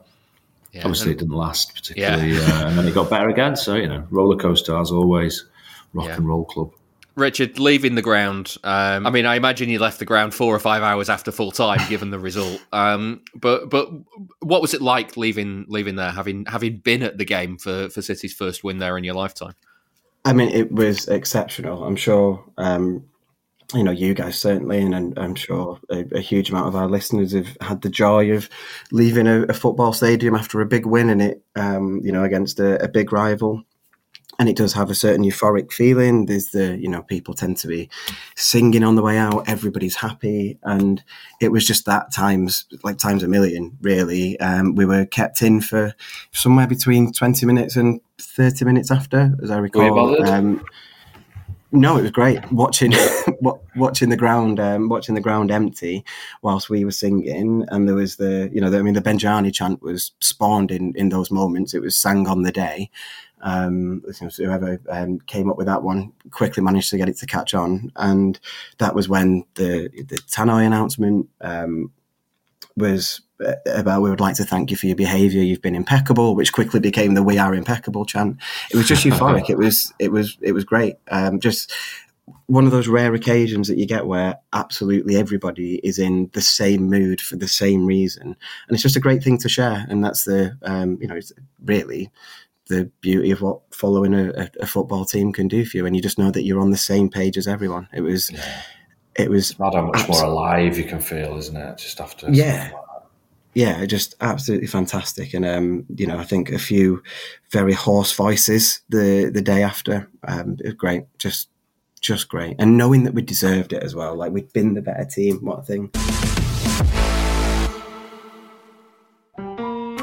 [SPEAKER 2] Yeah,
[SPEAKER 7] Obviously, it didn't last particularly, uh, and then it got better again. So you know, roller coaster as always. Rock
[SPEAKER 2] Yeah.
[SPEAKER 7] and roll club.
[SPEAKER 2] Richard leaving the ground. Um, I mean, I imagine you left the ground four or five hours after full time, given the result. Um, but but what was it like leaving leaving there, having having been at the game for for City's first win there in your lifetime?
[SPEAKER 6] I mean, it was exceptional. I'm sure, um, you know, you guys certainly, and I'm, I'm sure a, a huge amount of our listeners have had the joy of leaving a, a football stadium after a big win in it, um, you know, against a, a big rival. And it does have a certain euphoric feeling. There's the you know people tend to be singing on the way out. Everybody's happy, and it was just that times like times a million. Really, um, we were kept in for somewhere between twenty minutes and thirty minutes after, as I recall. Um, no, it was great watching watching the ground um, watching the ground empty whilst we were singing, and there was the you know the, I mean the Benjani chant was spawned in in those moments. It was sang on the day. Um, whoever um, came up with that one quickly managed to get it to catch on, and that was when the the Tannoy announcement um, was uh, about we would like to thank you for your behaviour. You've been impeccable, which quickly became the "We are impeccable" chant. It was just euphoric. it was it was it was great. Um, just one of those rare occasions that you get where absolutely everybody is in the same mood for the same reason, and it's just a great thing to share. And that's the um, you know it's really the beauty of what following a, a, football team can do for you, and you just know that you're on the same page as everyone. It was. Yeah. It was
[SPEAKER 8] it's not how much more alive you can feel, isn't it? Just after
[SPEAKER 6] yeah, yeah, just absolutely fantastic. And um, you know, I think a few very hoarse voices the the day after. Um, it was great, just just great. And knowing that we deserved it as well, like we'd been the better team. What a thing.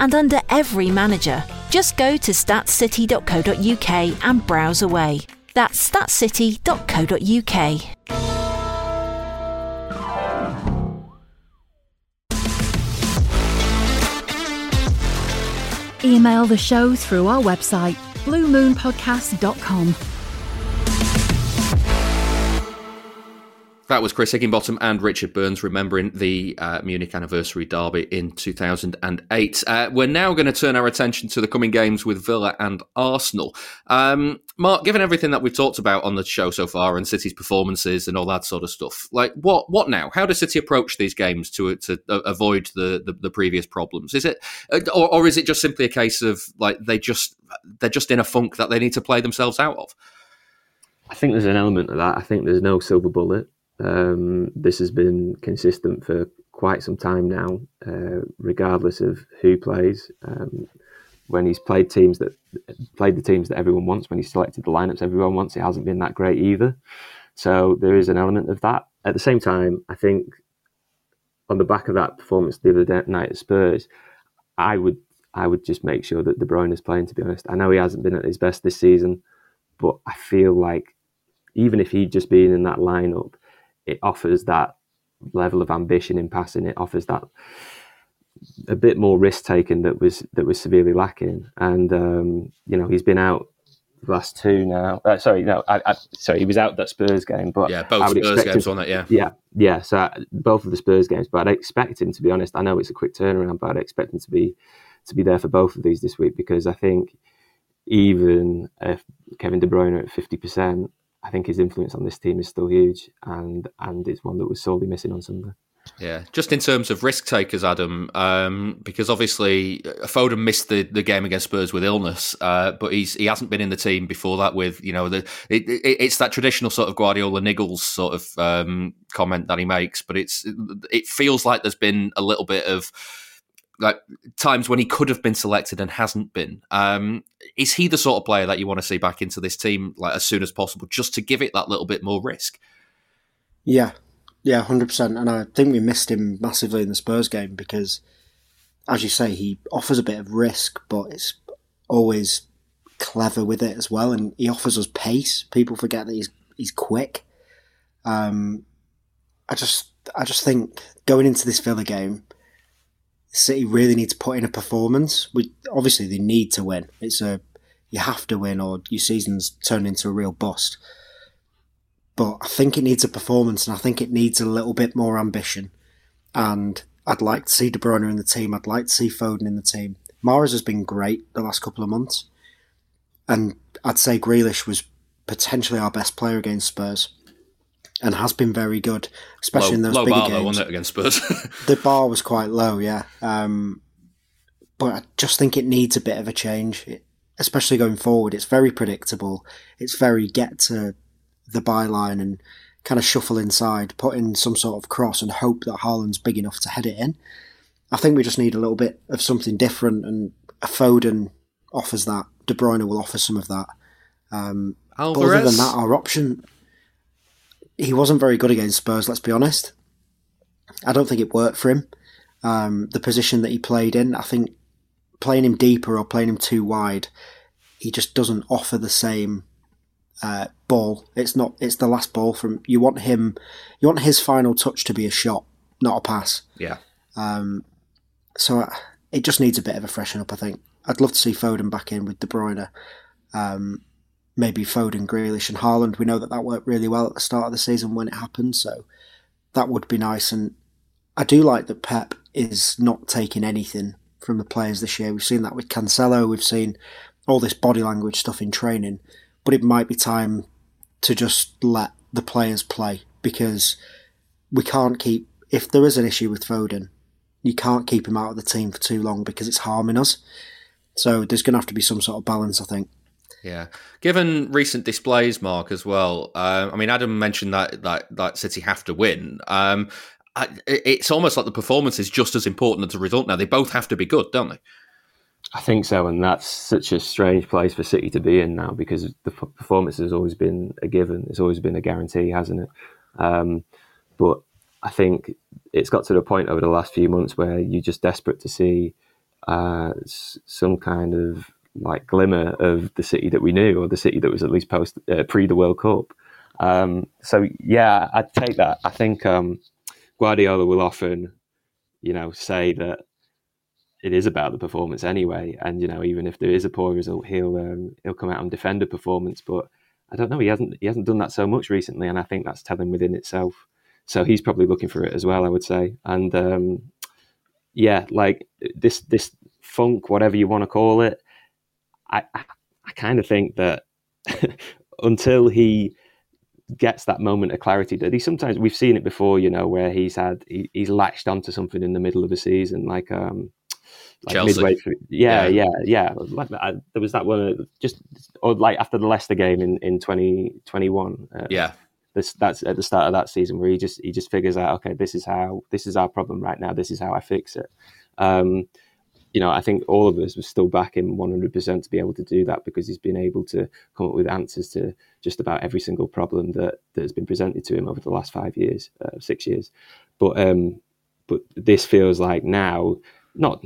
[SPEAKER 9] and under every manager. Just go to statscity.co.uk and browse away. That's statscity.co.uk.
[SPEAKER 1] Email the show through our website, bluemoonpodcast.com.
[SPEAKER 2] That was Chris Higginbottom and Richard Burns remembering the uh, Munich anniversary derby in 2008. Uh, we're now going to turn our attention to the coming games with Villa and Arsenal. Um, Mark, given everything that we've talked about on the show so far and City's performances and all that sort of stuff, like what what now? How does City approach these games to to uh, avoid the, the, the previous problems? Is it uh, or, or is it just simply a case of like they just they're just in a funk that they need to play themselves out of?
[SPEAKER 4] I think there's an element of that. I think there's no silver bullet. Um, this has been consistent for quite some time now, uh, regardless of who plays. Um, when he's played teams that played the teams that everyone wants, when he's selected the lineups everyone wants, it hasn't been that great either. So there is an element of that. At the same time, I think on the back of that performance the other night at Spurs, I would I would just make sure that De Bruyne is playing. To be honest, I know he hasn't been at his best this season, but I feel like even if he'd just been in that lineup, it offers that level of ambition in passing. It offers that a bit more risk taking that was that was severely lacking. And um, you know, he's been out the last two now. Uh, sorry, no, I, I, sorry, he was out that Spurs game, but
[SPEAKER 2] yeah, both Spurs games on it. Yeah,
[SPEAKER 4] yeah, yeah. So I, both of the Spurs games, but I'd expect him to be honest. I know it's a quick turnaround, but I'd expect him to be to be there for both of these this week because I think even if Kevin De Bruyne at fifty percent, I think his influence on this team is still huge, and and it's one that was sorely missing on Sunday.
[SPEAKER 2] Yeah, just in terms of risk takers, Adam, um, because obviously uh, Foden missed the, the game against Spurs with illness, uh, but he's he hasn't been in the team before that. With you know, the it, it, it's that traditional sort of Guardiola niggles sort of um, comment that he makes, but it's it feels like there's been a little bit of like times when he could have been selected and hasn't been. Um, is he the sort of player that you want to see back into this team like as soon as possible, just to give it that little bit more risk?
[SPEAKER 3] Yeah, yeah, hundred percent. And I think we missed him massively in the Spurs game because, as you say, he offers a bit of risk, but it's always clever with it as well, and he offers us pace. People forget that he's he's quick. Um, I just I just think going into this Villa game City really need to put in a performance. We obviously they need to win. It's a you have to win, or your season's turned into a real bust. But I think it needs a performance, and I think it needs a little bit more ambition. And I'd like to see De Bruyne in the team. I'd like to see Foden in the team. Mahrez has been great the last couple of months, and I'd say Grealish was potentially our best player against Spurs. And has been very good, especially
[SPEAKER 2] low,
[SPEAKER 3] in those
[SPEAKER 2] low
[SPEAKER 3] bigger
[SPEAKER 2] bar,
[SPEAKER 3] games.
[SPEAKER 2] Though, wasn't it, against Spurs?
[SPEAKER 3] the bar was quite low, yeah. Um, but I just think it needs a bit of a change, it, especially going forward. It's very predictable. It's very get to the byline and kind of shuffle inside, put in some sort of cross and hope that Haaland's big enough to head it in. I think we just need a little bit of something different, and a Foden offers that. De Bruyne will offer some of that. Um, but other than that, our option, he wasn't very good against Spurs. Let's be honest. I don't think it worked for him. Um, the position that he played in, I think, playing him deeper or playing him too wide, he just doesn't offer the same uh, ball. It's not. It's the last ball from. You want him. You want his final touch to be a shot, not a pass.
[SPEAKER 2] Yeah.
[SPEAKER 3] Um, so I, it just needs a bit of a freshen up. I think. I'd love to see Foden back in with De Bruyne. Um, maybe Foden, Grealish, and Haaland. We know that that worked really well at the start of the season when it happened, so that would be nice. And I do like that Pep is not taking anything from the players this year. We've seen that with Cancelo. We've seen all this body language stuff in training, but it might be time to just let the players play because we can't keep. If there is an issue with Foden, you can't keep him out of the team for too long because it's harming us. So there's going to have to be some sort of balance, I think.
[SPEAKER 2] Yeah, given recent displays, Mark, as well. Uh, I mean, Adam mentioned that that that City have to win. Um, I, it's almost like the performance is just as important as the result. Now they both have to be good, don't they?
[SPEAKER 4] I think so, and that's such a strange place for City to be in now because the performance has always been a given. It's always been a guarantee, hasn't it? Um, but I think it's got to the point over the last few months where you're just desperate to see uh, some kind of like glimmer of the city that we knew, or the city that was at least post uh, pre the World Cup. Um, so yeah, I'd take that. I think um, Guardiola will often, you know, say that it is about the performance anyway, and you know, even if there is a poor result, he'll um, he'll come out and defend a performance. But I don't know, he hasn't he hasn't done that so much recently, and I think that's telling within itself. So he's probably looking for it as well, I would say. And um, yeah, like this this funk, whatever you want to call it, I I, kind of think that until he gets that moment of clarity that he sometimes we've seen it before, you know, where he's had he, he's latched onto something in the middle of a season, like um like
[SPEAKER 2] Chelsea.
[SPEAKER 4] midway through. Yeah,
[SPEAKER 2] Yeah.
[SPEAKER 4] yeah, yeah. Like, I, there was that one just or like after the Leicester game in in twenty twenty one. Uh,
[SPEAKER 2] Yeah.
[SPEAKER 4] this that's at the start of that season where he just he just figures out okay this is how this is our problem right now this is how I fix it um, you know I think all of us were still back him 100% to be able to do that because he's been able to come up with answers to just about every single problem that that has been presented to him over the last five years uh, six years but um but this feels like now not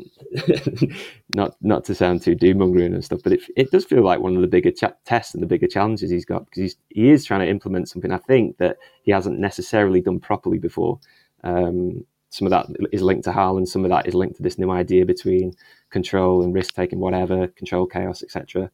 [SPEAKER 4] not not to sound too doom mongering and stuff, but it it does feel like one of the bigger cha- tests and the bigger challenges he's got because he's he is trying to implement something I think that he hasn't necessarily done properly before. Um, some of that is linked to Haaland, some of that is linked to this new idea between control and risk taking, whatever control chaos, etc.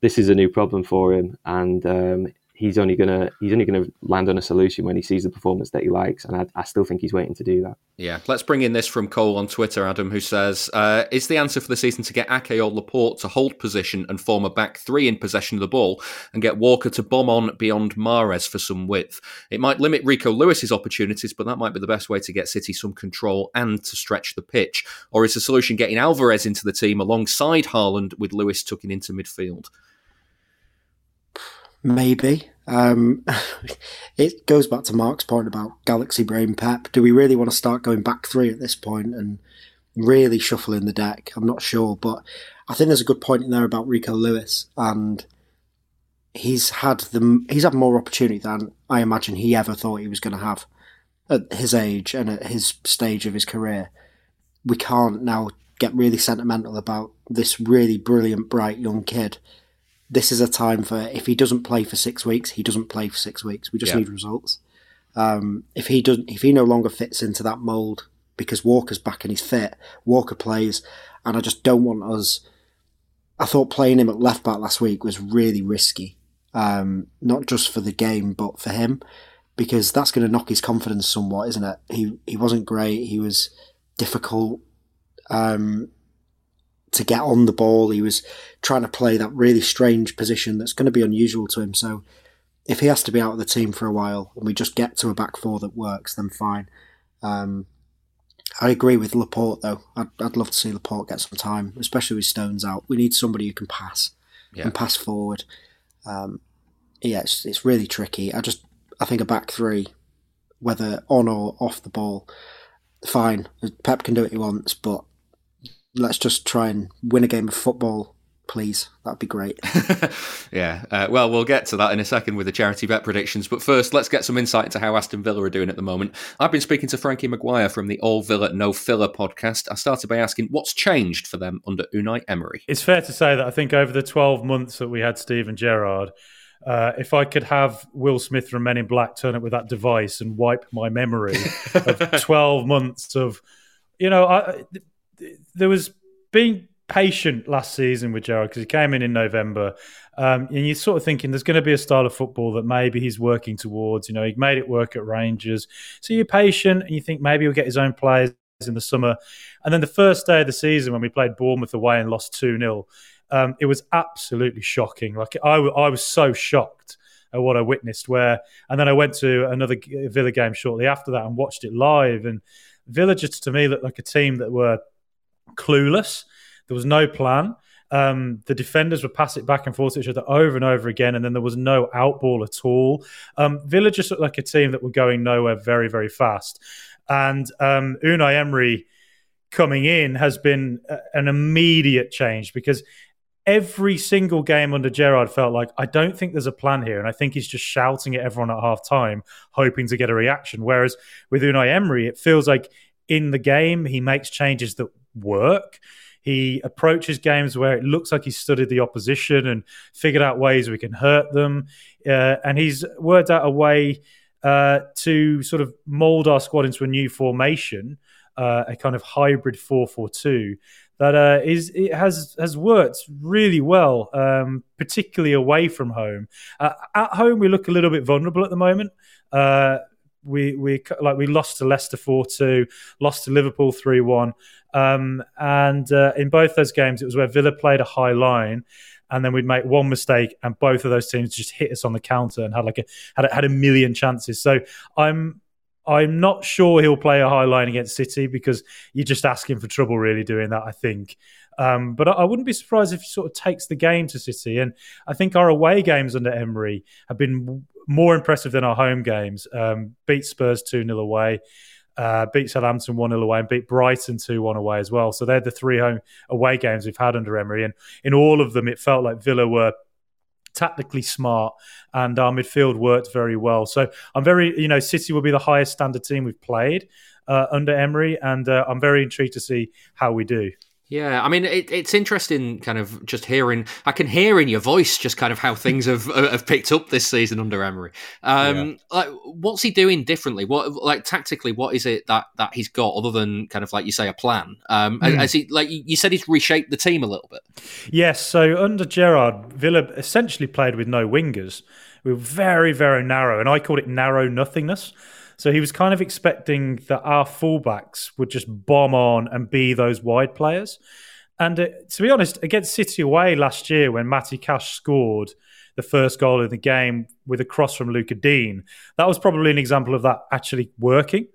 [SPEAKER 4] This is a new problem for him, and um, he's only gonna he's only gonna land on a solution when he sees the performance that he likes, and I, I still think he's waiting to do that.
[SPEAKER 2] Yeah, let's bring in this from Cole on Twitter, Adam, who says, uh, "Is the answer for the season to get Ake or Laporte to hold position and form a back three in possession of the ball, and get Walker to bomb on beyond Mahrez for some width? It might limit Rico Lewis's opportunities, but that might be the best way to get City some control and to stretch the pitch. Or is the solution getting Alvarez into the team alongside Haaland with Lewis tucking into midfield?"
[SPEAKER 3] Maybe. Um, it goes back to Mark's point about Galaxy Brain Pep. Do we really want to start going back three at this point and really shuffling the deck? I'm not sure, but I think there's a good point in there about Rico Lewis, and he's had the he's had more opportunity than I imagine he ever thought he was going to have at his age and at his stage of his career. We can't now get really sentimental about this really brilliant, bright young kid this is a time for if he doesn't play for six weeks, he doesn't play for six weeks. We just
[SPEAKER 2] Yeah.
[SPEAKER 3] need results. Um, if he doesn't, if he no longer fits into that mold because Walker's back and he's fit, Walker plays, and I just don't want us. I thought playing him at left back last week was really risky, um, not just for the game but for him, because that's going to knock his confidence somewhat, isn't it? He he wasn't great. He was difficult. Um, to get on the ball. He was trying to play that really strange position that's going to be unusual to him. So if he has to be out of the team for a while and we just get to a back four that works, then fine. Um, I agree with Laporte though. I'd, I'd love to see Laporte get some time, especially with Stones out. We need somebody who can pass
[SPEAKER 2] Yeah.
[SPEAKER 3] and pass forward. Um, yeah, it's, it's really tricky. I just I think a back three, whether on or off the ball, fine. Pep can do what he wants, but let's just try and win a game of football, please. That'd be great.
[SPEAKER 2] Yeah, uh, well, we'll get to that in a second with the charity bet predictions. But first, let's get some insight into how Aston Villa are doing at the moment. I've been speaking to Frankie Maguire from the All Villa No Filler podcast. I started by asking what's changed for them under Unai Emery.
[SPEAKER 10] It's fair to say that I think over the 12 months that we had Steven Gerrard, uh, if I could have Will Smith from Men in Black turn up with that device and wipe my memory of 12 months of, you know, I, there was being patient last season with Gerrard because he came in in November. Um, and you're sort of thinking there's going to be a style of football that maybe he's working towards. You know, he made it work at Rangers. So you're patient and you think maybe he'll get his own players in the summer. And then the first day of the season when we played Bournemouth away and lost 2 0, um, it was absolutely shocking. Like I was so shocked at what I witnessed. Where and then I went to another Villa game shortly after that and watched it live. And Villa just to me looked like a team that were clueless. There was no plan. Um, the defenders would pass it back and forth to each other over and over again, and then there was no outball at all. Um, Villa just looked like a team that were going nowhere very, very fast. And um, Unai Emery coming in has been a- an immediate change because every single game under Gerrard felt like I don't think there's a plan here, and I think he's just shouting at everyone at half time, hoping to get a reaction. Whereas with Unai Emery, it feels like in the game he makes changes that work. He approaches games where it looks like he's studied the opposition and figured out ways we can hurt them, uh, and he's worked out a way uh, to sort of mold our squad into a new formation, uh, a kind of hybrid four four two that uh, is it has has worked really well, um, particularly away from home. Uh, at home, we look a little bit vulnerable at the moment. We we like we lost to Leicester four two, lost to Liverpool three one, um, and uh, in both those games, it was where Villa played a high line. And then we'd make one mistake, and both of those teams just hit us on the counter and had like a had a, had a million chances. So I'm I'm not sure he'll play a high line against City because you're just asking for trouble, really, doing that, I think. Um, but I, I wouldn't be surprised if he sort of takes the game to City. And I think our away games under Emery have been more impressive than our home games. Um, beat Spurs 2 0 away, uh, beat Southampton 1 0 away, and beat Brighton 2 1 away as well. So they're the three home away games we've had under Emery. And in all of them, it felt like Villa were tactically smart and our midfield worked very well. So I'm very, you know, City will be the highest standard team we've played uh, under Emery, and uh, I'm very intrigued to see how we do.
[SPEAKER 2] Yeah, I mean, it, it's interesting, kind of just hearing. I can hear in your voice just kind of how things have have picked up this season under Emery. Um, Like, what's he doing differently? What, like, tactically, what is it that that he's got other than kind of like you say a plan? Um,
[SPEAKER 10] Hmm.
[SPEAKER 2] As he, like you said, he's reshaped the team a little bit.
[SPEAKER 10] Yes, so under Gerrard, Villa essentially played with no wingers. We were very, very narrow, and I called it narrow nothingness. So he was kind of expecting that our fullbacks would just bomb on and be those wide players. And uh, to be honest, against City away last year, when Matty Cash scored the first goal of the game with a cross from Luca Digne, that was probably an example of that actually working.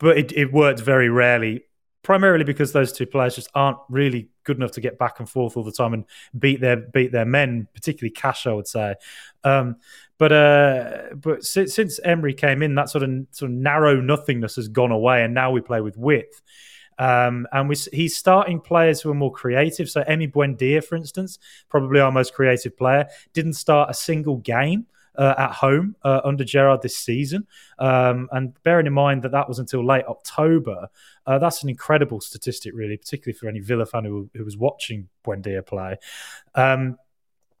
[SPEAKER 10] But it, it worked very rarely primarily because those two players just aren't really good enough to get back and forth all the time and beat their beat their men, particularly Cash, I would say. Um, but uh, but since, since Emery came in, that sort of sort of narrow nothingness has gone away, and now we play with width. Um, and we, he's starting players who are more creative. So Emi Buendia, for instance, probably our most creative player, didn't start a single game uh, at home uh, under Gerrard this season. Um, and bearing in mind that that was until late October, uh, that's an incredible statistic, really, particularly for any Villa fan who, who was watching Buendia play. Um,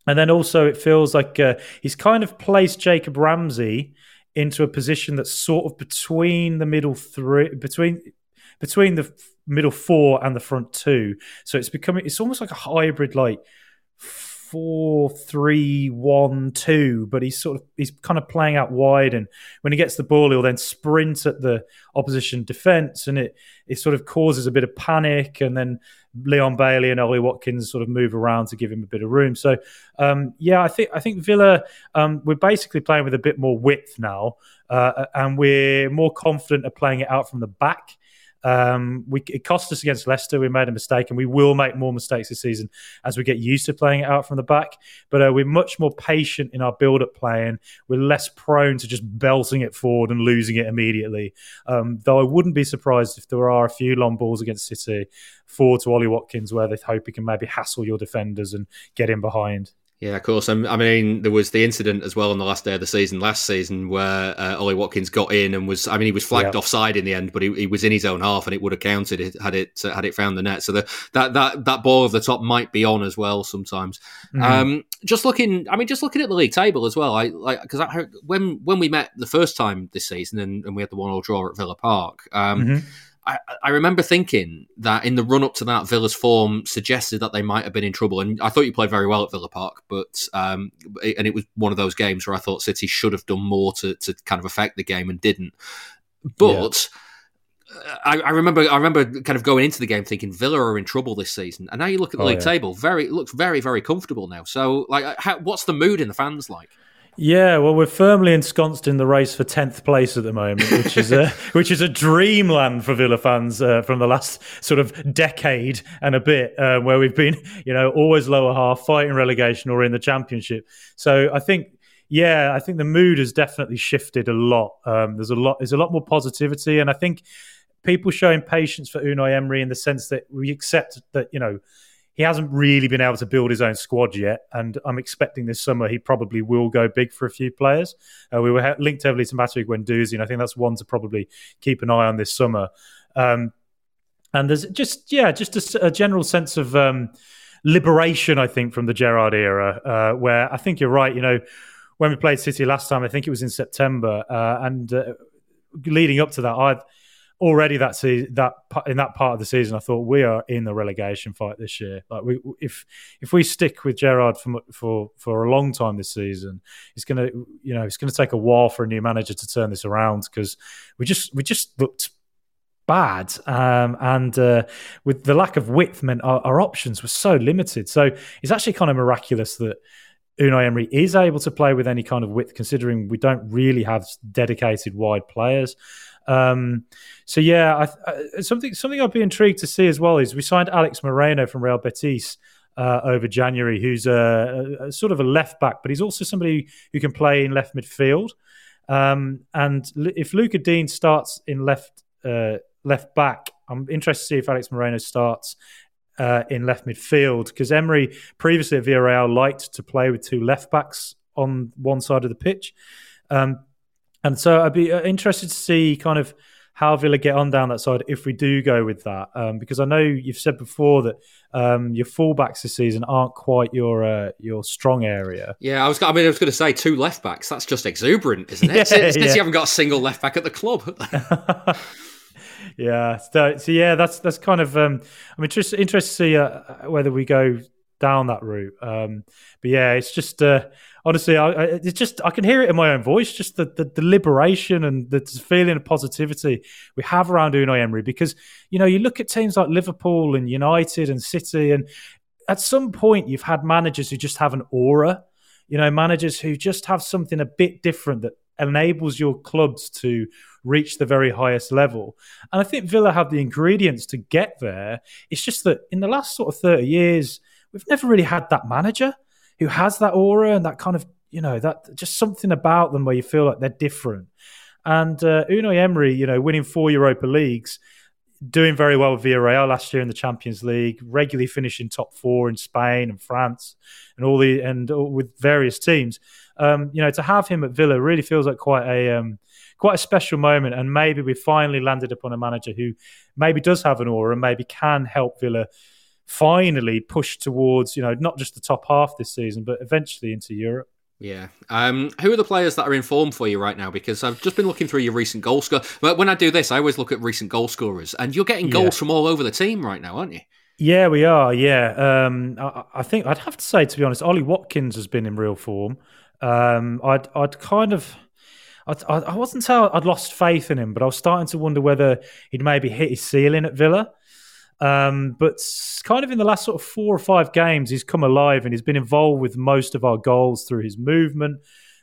[SPEAKER 10] and then also, it feels like uh, he's kind of placed Jacob Ramsey into a position that's sort of between the middle three, between between the middle four and the front two. So it's becoming it's almost like a hybrid, like four three one two, but he's sort of he's kind of playing out wide, and when he gets the ball, he'll then sprint at the opposition defence, and it it sort of causes a bit of panic, and then Leon Bailey and Ollie Watkins sort of move around to give him a bit of room. So um, yeah, I think I think Villa um, we're basically playing with a bit more width now, uh, and we're more confident of playing it out from the back. Um, we, it cost us against Leicester. We made a mistake, and we will make more mistakes this season as we get used to playing it out from the back. But uh, we're much more patient in our build-up playing. We're less prone to just belting it forward and losing it immediately. Um, though I wouldn't be surprised if there are a few long balls against City forward to Ollie Watkins where they hope he can maybe hassle your defenders and get in behind.
[SPEAKER 2] Yeah, of course. Um, I mean, there was the incident as well on the last day of the season last season where uh, Ollie Watkins got in and was. I mean, he was flagged yeah. offside in the end, but he, he, was in his own half and it would have counted had it had it found the net. So the, that that that ball of the top might be on as well sometimes. Mm-hmm. Um, just looking, I mean, just looking at the league table as well. I like because when when we met the first time this season and, and we had the one all draw at Villa Park. Um, mm-hmm I, I remember thinking that in the run up to that, Villa's form suggested that they might have been in trouble. And I thought you played very well at Villa Park, but um, and it was one of those games where I thought City should have done more to, to kind of affect the game and didn't. But yeah. I, I, remember I remember kind of going into the game thinking Villa are in trouble this season, and now you look at the oh, league yeah. table, very it looks very very comfortable now. So like, how, what's the mood in the fans like?
[SPEAKER 10] Yeah, well, we're firmly ensconced in the race for tenth place at the moment, which is a which is a dreamland for Villa fans uh, from the last sort of decade and a bit, uh, where we've been, you know, always lower half, fighting relegation or in the Championship. So I think, yeah, I think the mood has definitely shifted a lot. Um, there's a lot, there's a lot more positivity, and I think people showing patience for Unai Emery in the sense that we accept that you know he hasn't really been able to build his own squad yet, and I'm expecting this summer he probably will go big for a few players. Uh, we were linked heavily to Matteo Guendouzi, and I think that's one to probably keep an eye on this summer. Um, and there's just yeah, just a, a general sense of um, liberation, I think, from the Gerrard era, uh, where I think you're right. You know, when we played City last time, I think it was in September, uh, and uh, leading up to that, I already that season, that in that part of the season, I thought we are in the relegation fight this year. Like we, if if we stick with Gerrard for for for a long time this season, it's gonna you know it's gonna take a while for a new manager to turn this around because we just we just looked bad um, and uh, with the lack of width meant our, our options were so limited so it's actually kind of miraculous that Unai Emery is able to play with any kind of width, considering we don't really have dedicated wide players. Um, so yeah, I, I, something something I'd be intrigued to see as well is we signed Alex Moreno from Real Betis uh, over January, who's a, a, sort of a left back, but he's also somebody who can play in left midfield. Um, and if Luca Digne starts in left uh, left back, I'm interested to see if Alex Moreno starts uh, in left midfield because Emery previously at Villarreal liked to play with two left backs on one side of the pitch. Um, and so I'd be uh, interested to see kind of how Villa get on down that side if we do go with that, um, because I know you've said before that um, your fullbacks this season aren't quite your uh, your strong area.
[SPEAKER 2] Yeah, I was. I mean, I was going to say two left backs. That's just exuberant, isn't it? yeah, since, yeah. you haven't got a single left back at the club.
[SPEAKER 10] yeah. So, so, yeah, that's that's kind of. Um, I'm interested interested to see uh, whether we go down that route. Um, but yeah, it's just. Uh, honestly, I, I, it's just I can hear it in my own voice, just the, the, the liberation and the feeling of positivity we have around Unai Emery. Because you know, you look at teams like Liverpool and United and City, and at some point you've had managers who just have an aura. You know, managers who just have something a bit different that enables your clubs to reach the very highest level. And I think Villa have the ingredients to get there. It's just that in the last sort of 30 years, we've never really had that manager who has that aura and that kind of you know that just something about them where you feel like they're different. And uh, Unai Emery, you know, winning four Europa leagues, doing very well with Villarreal last year in the Champions League, regularly finishing top four in Spain and France, and all the and all, with various teams. Um, you know, to have him at Villa really feels like quite a um, quite a special moment. And maybe we finally landed upon a manager who maybe does have an aura and maybe can help Villa finally push towards, you know, not just the top half this season, but eventually into Europe.
[SPEAKER 2] Yeah. Um, who are the players that are in form for you right now? Because I've just been looking through your recent goal score. But when I do this, I always look at recent goal scorers, and you're getting goals yeah. from all over the team right now, aren't you?
[SPEAKER 10] Yeah, we are. Yeah, um, I, I, think I'd have to say, to be honest, Ollie Watkins has been in real form. Um, I'd, I'd kind of, I'd, I wasn't saying I'd lost faith in him, but I was starting to wonder whether he'd maybe hit his ceiling at Villa. Um, but kind of in the last sort of four or five games, he's come alive and he's been involved with most of our goals through his movement,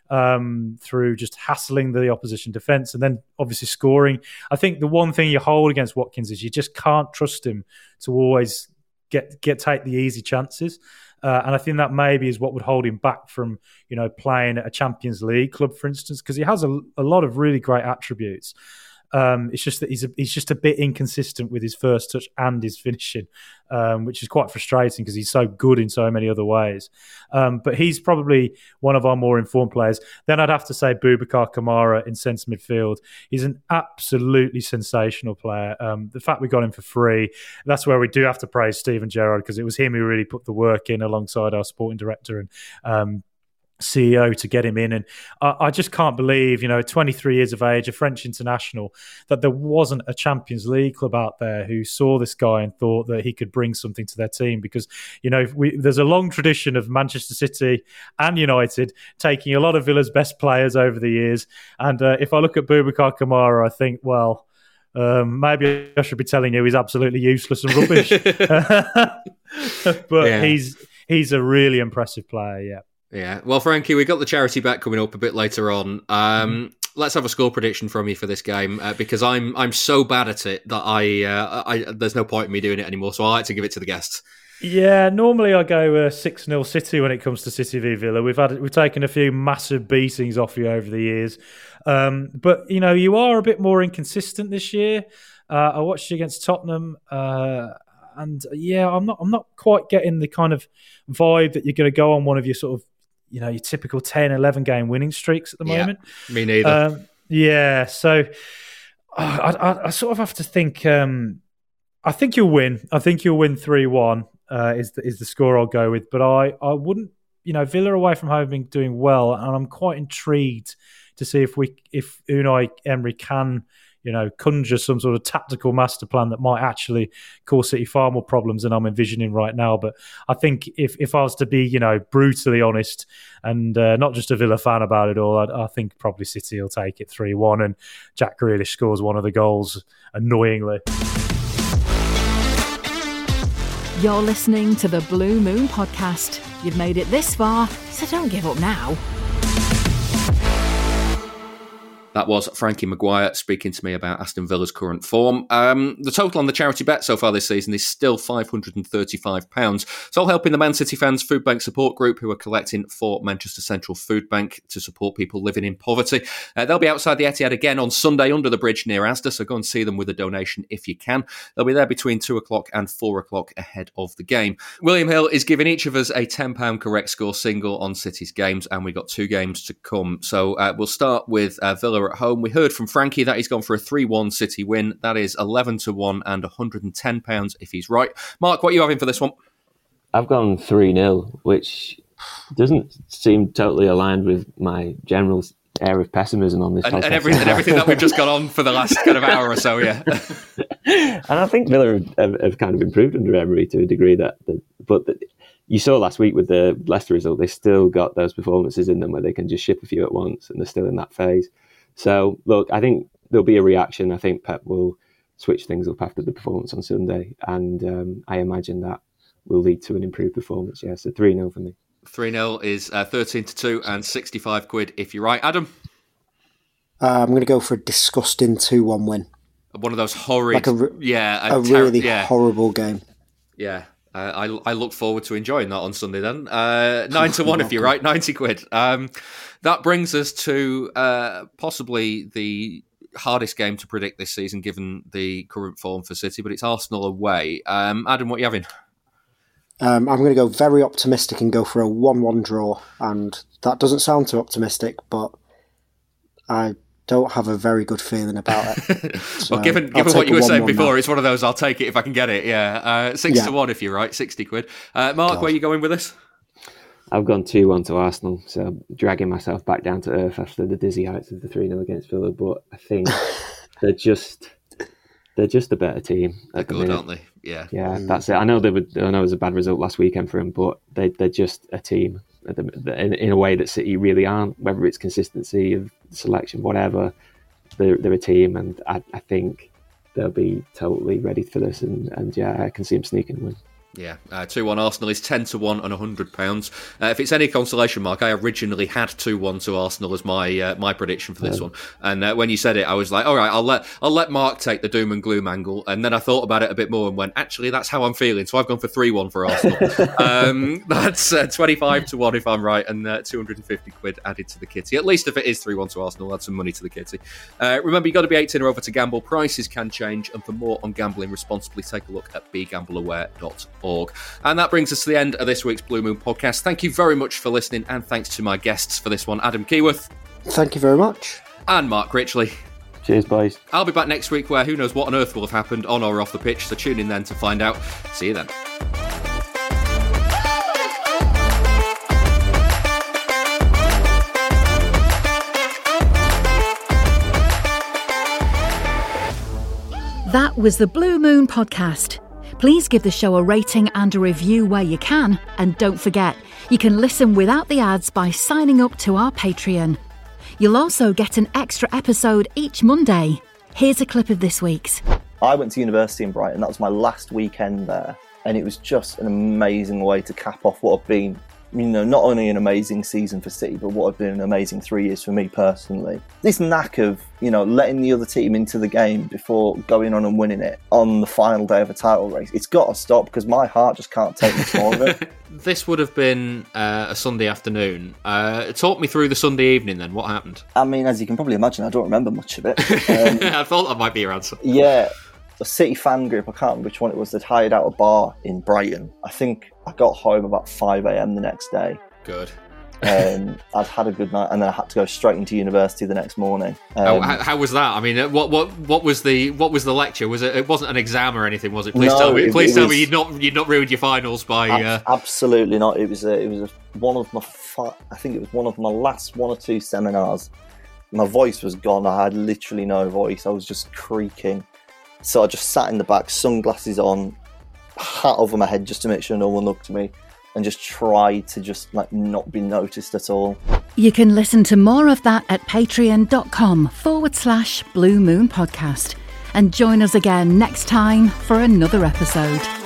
[SPEAKER 10] um, through just hassling the opposition defence, and then obviously scoring. I think the one thing you hold against Watkins is you just can't trust him to always get get take the easy chances. Uh, and I think that maybe is what would hold him back from, you know, playing at a Champions League club, for instance, because he has a, a lot of really great attributes. Um, it's just that he's a, he's just a bit inconsistent with his first touch and his finishing, um, which is quite frustrating because he's so good in so many other ways. Um, but he's probably one of our more informed players. Then I'd have to say Boubacar Kamara in centre midfield. He's an absolutely sensational player. Um, the fact we got him for free, that's where we do have to praise Steven Gerrard because it was him who really put the work in alongside our sporting director and um, CEO to get him in. And I, I, just can't believe, you know, 23 years of age, a French international, that there wasn't a Champions League club out there who saw this guy and thought that he could bring something to their team. Because, you know, we, there's a long tradition of Manchester City and United taking a lot of Villa's best players over the years. And uh, if I look at Boubacar Kamara, I think, well, um, maybe I should be telling you he's absolutely useless and rubbish. but yeah. he's he's a really impressive player, yeah.
[SPEAKER 2] Yeah. Well, Frankie, we got the charity bet coming up a bit later on. Um, mm. Let's have a score prediction from you for this game uh, because I'm I'm so bad at it that I, uh, I there's no point in me doing it anymore. So I like to give it to the guests.
[SPEAKER 10] Yeah, normally I go uh, six uh, 0 City when it comes to City v Villa. We've had we've taken a few massive beatings off you over the years, um, but you know you are a bit more inconsistent this year. Uh, I watched you against Tottenham, uh, and yeah, I'm not I'm not quite getting the kind of vibe that you're going to go on one of your sort of you know your typical 10 11 game winning streaks at the yeah, moment.
[SPEAKER 2] me neither. Um,
[SPEAKER 10] yeah so I, I, I, sort of have to think um, i think you'll win. I think you'll win 3-1 uh, is, the, is the score i'll go with. But i i wouldn't you know villa away from home have been doing well and i'm quite intrigued to see if we if unai emery can you know, conjure some sort of tactical master plan that might actually cause City far more problems than I'm envisioning right now. But I think if, if I was to be, you know, brutally honest and uh, not just a Villa fan about it all, I, I think probably City will take it 3 1 and Jack Grealish scores one of the goals annoyingly.
[SPEAKER 1] You're listening to the Blue Moon Podcast. You've made it this far, so don't give up now.
[SPEAKER 2] That was Frankie Maguire speaking to me about Aston Villa's current form. Um, the total on the charity bet so far this season is still £535. It's all helping the Man City fans food bank support group who are collecting for Manchester Central Food Bank to support people living in poverty. Uh, they'll be outside the Etihad again on Sunday under the bridge near Asda, so go and see them with a donation if you can. They'll be there between 2 o'clock and 4 o'clock ahead of the game. William Hill is giving each of us a £10 correct score single on City's games, and we've got two games to come. So uh, we'll start with uh, Villa at home. We heard from Frankie that he's gone for a 3 1 City win. That is 11 to 1 and £110 if he's right. Mark, what are you having for this one?
[SPEAKER 4] I've gone 3 0, which doesn't seem totally aligned with my general air of pessimism on this
[SPEAKER 2] and, and, every, and, everything that we've just got on for the last kind of hour or so, yeah.
[SPEAKER 4] and I think Villa have, have, kind of improved under Emery to a degree that, that but the, you saw last week with the Leicester result, they still got those performances in them where they can just ship a few at once, and they're still in that phase. So, look, I think there'll be a reaction. I think Pep will switch things up after the performance on Sunday, and um, I imagine that will lead to an improved performance. Yeah, so 3 0 for me.
[SPEAKER 2] 3 0 is uh, 13 to 2 and 65 quid if you're right. Adam?
[SPEAKER 3] Uh, I'm going to go for a disgusting 2 1 win.
[SPEAKER 2] One of those horrid, like a yeah,
[SPEAKER 3] a, a ter- really yeah. horrible game.
[SPEAKER 2] Yeah, uh, I, I look forward to enjoying that on Sunday then. Uh, nine to one if you're right, 90 quid. Um, that brings us to uh, possibly the hardest game to predict this season given the current form for City, but it's Arsenal away. Um, Adam, what are you having?
[SPEAKER 3] Um, I'm going to go very optimistic and go for a 1 1 draw. And that doesn't sound too optimistic, but I don't have a very good feeling about
[SPEAKER 2] it. So well, given given what you were saying before, now. it's one of those. I'll take it if I can get it. Yeah, uh, six yeah. to one if you're right. Sixty quid. Uh, Mark, God. where are you going with this?
[SPEAKER 4] I've gone two one to Arsenal, so I'm dragging myself back down to earth after the dizzy heights of the three 0 against Villa. But I think they're just they're just a better team.
[SPEAKER 2] They're
[SPEAKER 4] at the
[SPEAKER 2] good,
[SPEAKER 4] minute.
[SPEAKER 2] aren't they? Yeah.
[SPEAKER 4] Yeah, that's it. I know they were, I know it was a bad result last weekend for them, but they they're just a team at the- in, in a way that City really aren't. Whether it's consistency of selection, whatever, they're they're a team, and I, I think they'll be totally ready for this. And, and yeah, I can see them sneaking a win.
[SPEAKER 2] Yeah, uh, 2 1 Arsenal is 10 to 1 and £100. Uh, if it's any consolation, Mark, I originally had 2 1 to Arsenal as my uh, my prediction for this
[SPEAKER 4] Oh.
[SPEAKER 2] one. And uh, when you said it, I was like, all right, I'll let I'll let Mark take the doom and gloom angle. And then I thought about it a bit more and went, actually, that's how I'm feeling. So I've gone for 3 1 for Arsenal. um, that's uh, 25 to 1 if I'm right, and uh, 250 quid added to the kitty. At least if it is 3 1 to Arsenal, add some money to the kitty. Uh, remember, you've got to be 18 or over to gamble. Prices can change. And for more on gambling responsibly, take a look at begambleaware.org. And that brings us to the end of this week's Blue Moon podcast. Thank you very much for listening, and thanks to my guests for this one Adam Keyworth
[SPEAKER 3] Thank you very much.
[SPEAKER 2] and Mark Richley.
[SPEAKER 4] Cheers, boys.
[SPEAKER 2] I'll be back next week where who knows what on earth will have happened on or off the pitch, so tune in then to find out. See you then.
[SPEAKER 1] That was the Blue Moon Podcast. Please give the show a rating and a review where you can. And don't forget, you can listen without the ads by signing up to our Patreon. You'll also get an extra episode each Monday. Here's a clip of this week's.
[SPEAKER 11] I went to university in Brighton. That was my last weekend there, and it was just an amazing way to cap off what had been, you know, not only an amazing season for City, but what have been an amazing three years for me personally. This knack of, you know, letting the other team into the game before going on and winning it on the final day of a title race, it's got to stop because my heart just can't take much more of it.
[SPEAKER 2] This would have been uh, a Sunday afternoon. Uh, talk me through the Sunday evening then. What happened?
[SPEAKER 11] I mean, as you can probably imagine, I don't remember much of it. Um,
[SPEAKER 2] I thought that might be your answer.
[SPEAKER 11] Yeah, a City fan group. I can't remember which one it was. That hired out a bar in Brighton. I think I got home about five a.m. the next day.
[SPEAKER 2] Good.
[SPEAKER 11] Um, I'd had a good night, and then I had to go straight into university the next morning.
[SPEAKER 2] Oh,
[SPEAKER 11] Um,
[SPEAKER 2] how, how was that? I mean, uh, what what what was the what was the lecture? Was it? It wasn't an exam or anything, was it? Please
[SPEAKER 11] No,
[SPEAKER 2] tell me.
[SPEAKER 11] it-
[SPEAKER 2] Please
[SPEAKER 11] it
[SPEAKER 2] tell
[SPEAKER 11] was-
[SPEAKER 2] me you'd not you'd not ruined your finals by. Uh,
[SPEAKER 11] absolutely not. It was a, it was a, one of my fi- I think it was one of my last one or two seminars. My voice was gone. I had literally no voice. I was just creaking. So I just sat in the back, sunglasses on, hat over my head just to make sure no one looked at me, and just tried to just like not be noticed at all.
[SPEAKER 1] You can listen to more of that at patreon.com forward slash Blue Moon Podcast. And join us again next time for another episode.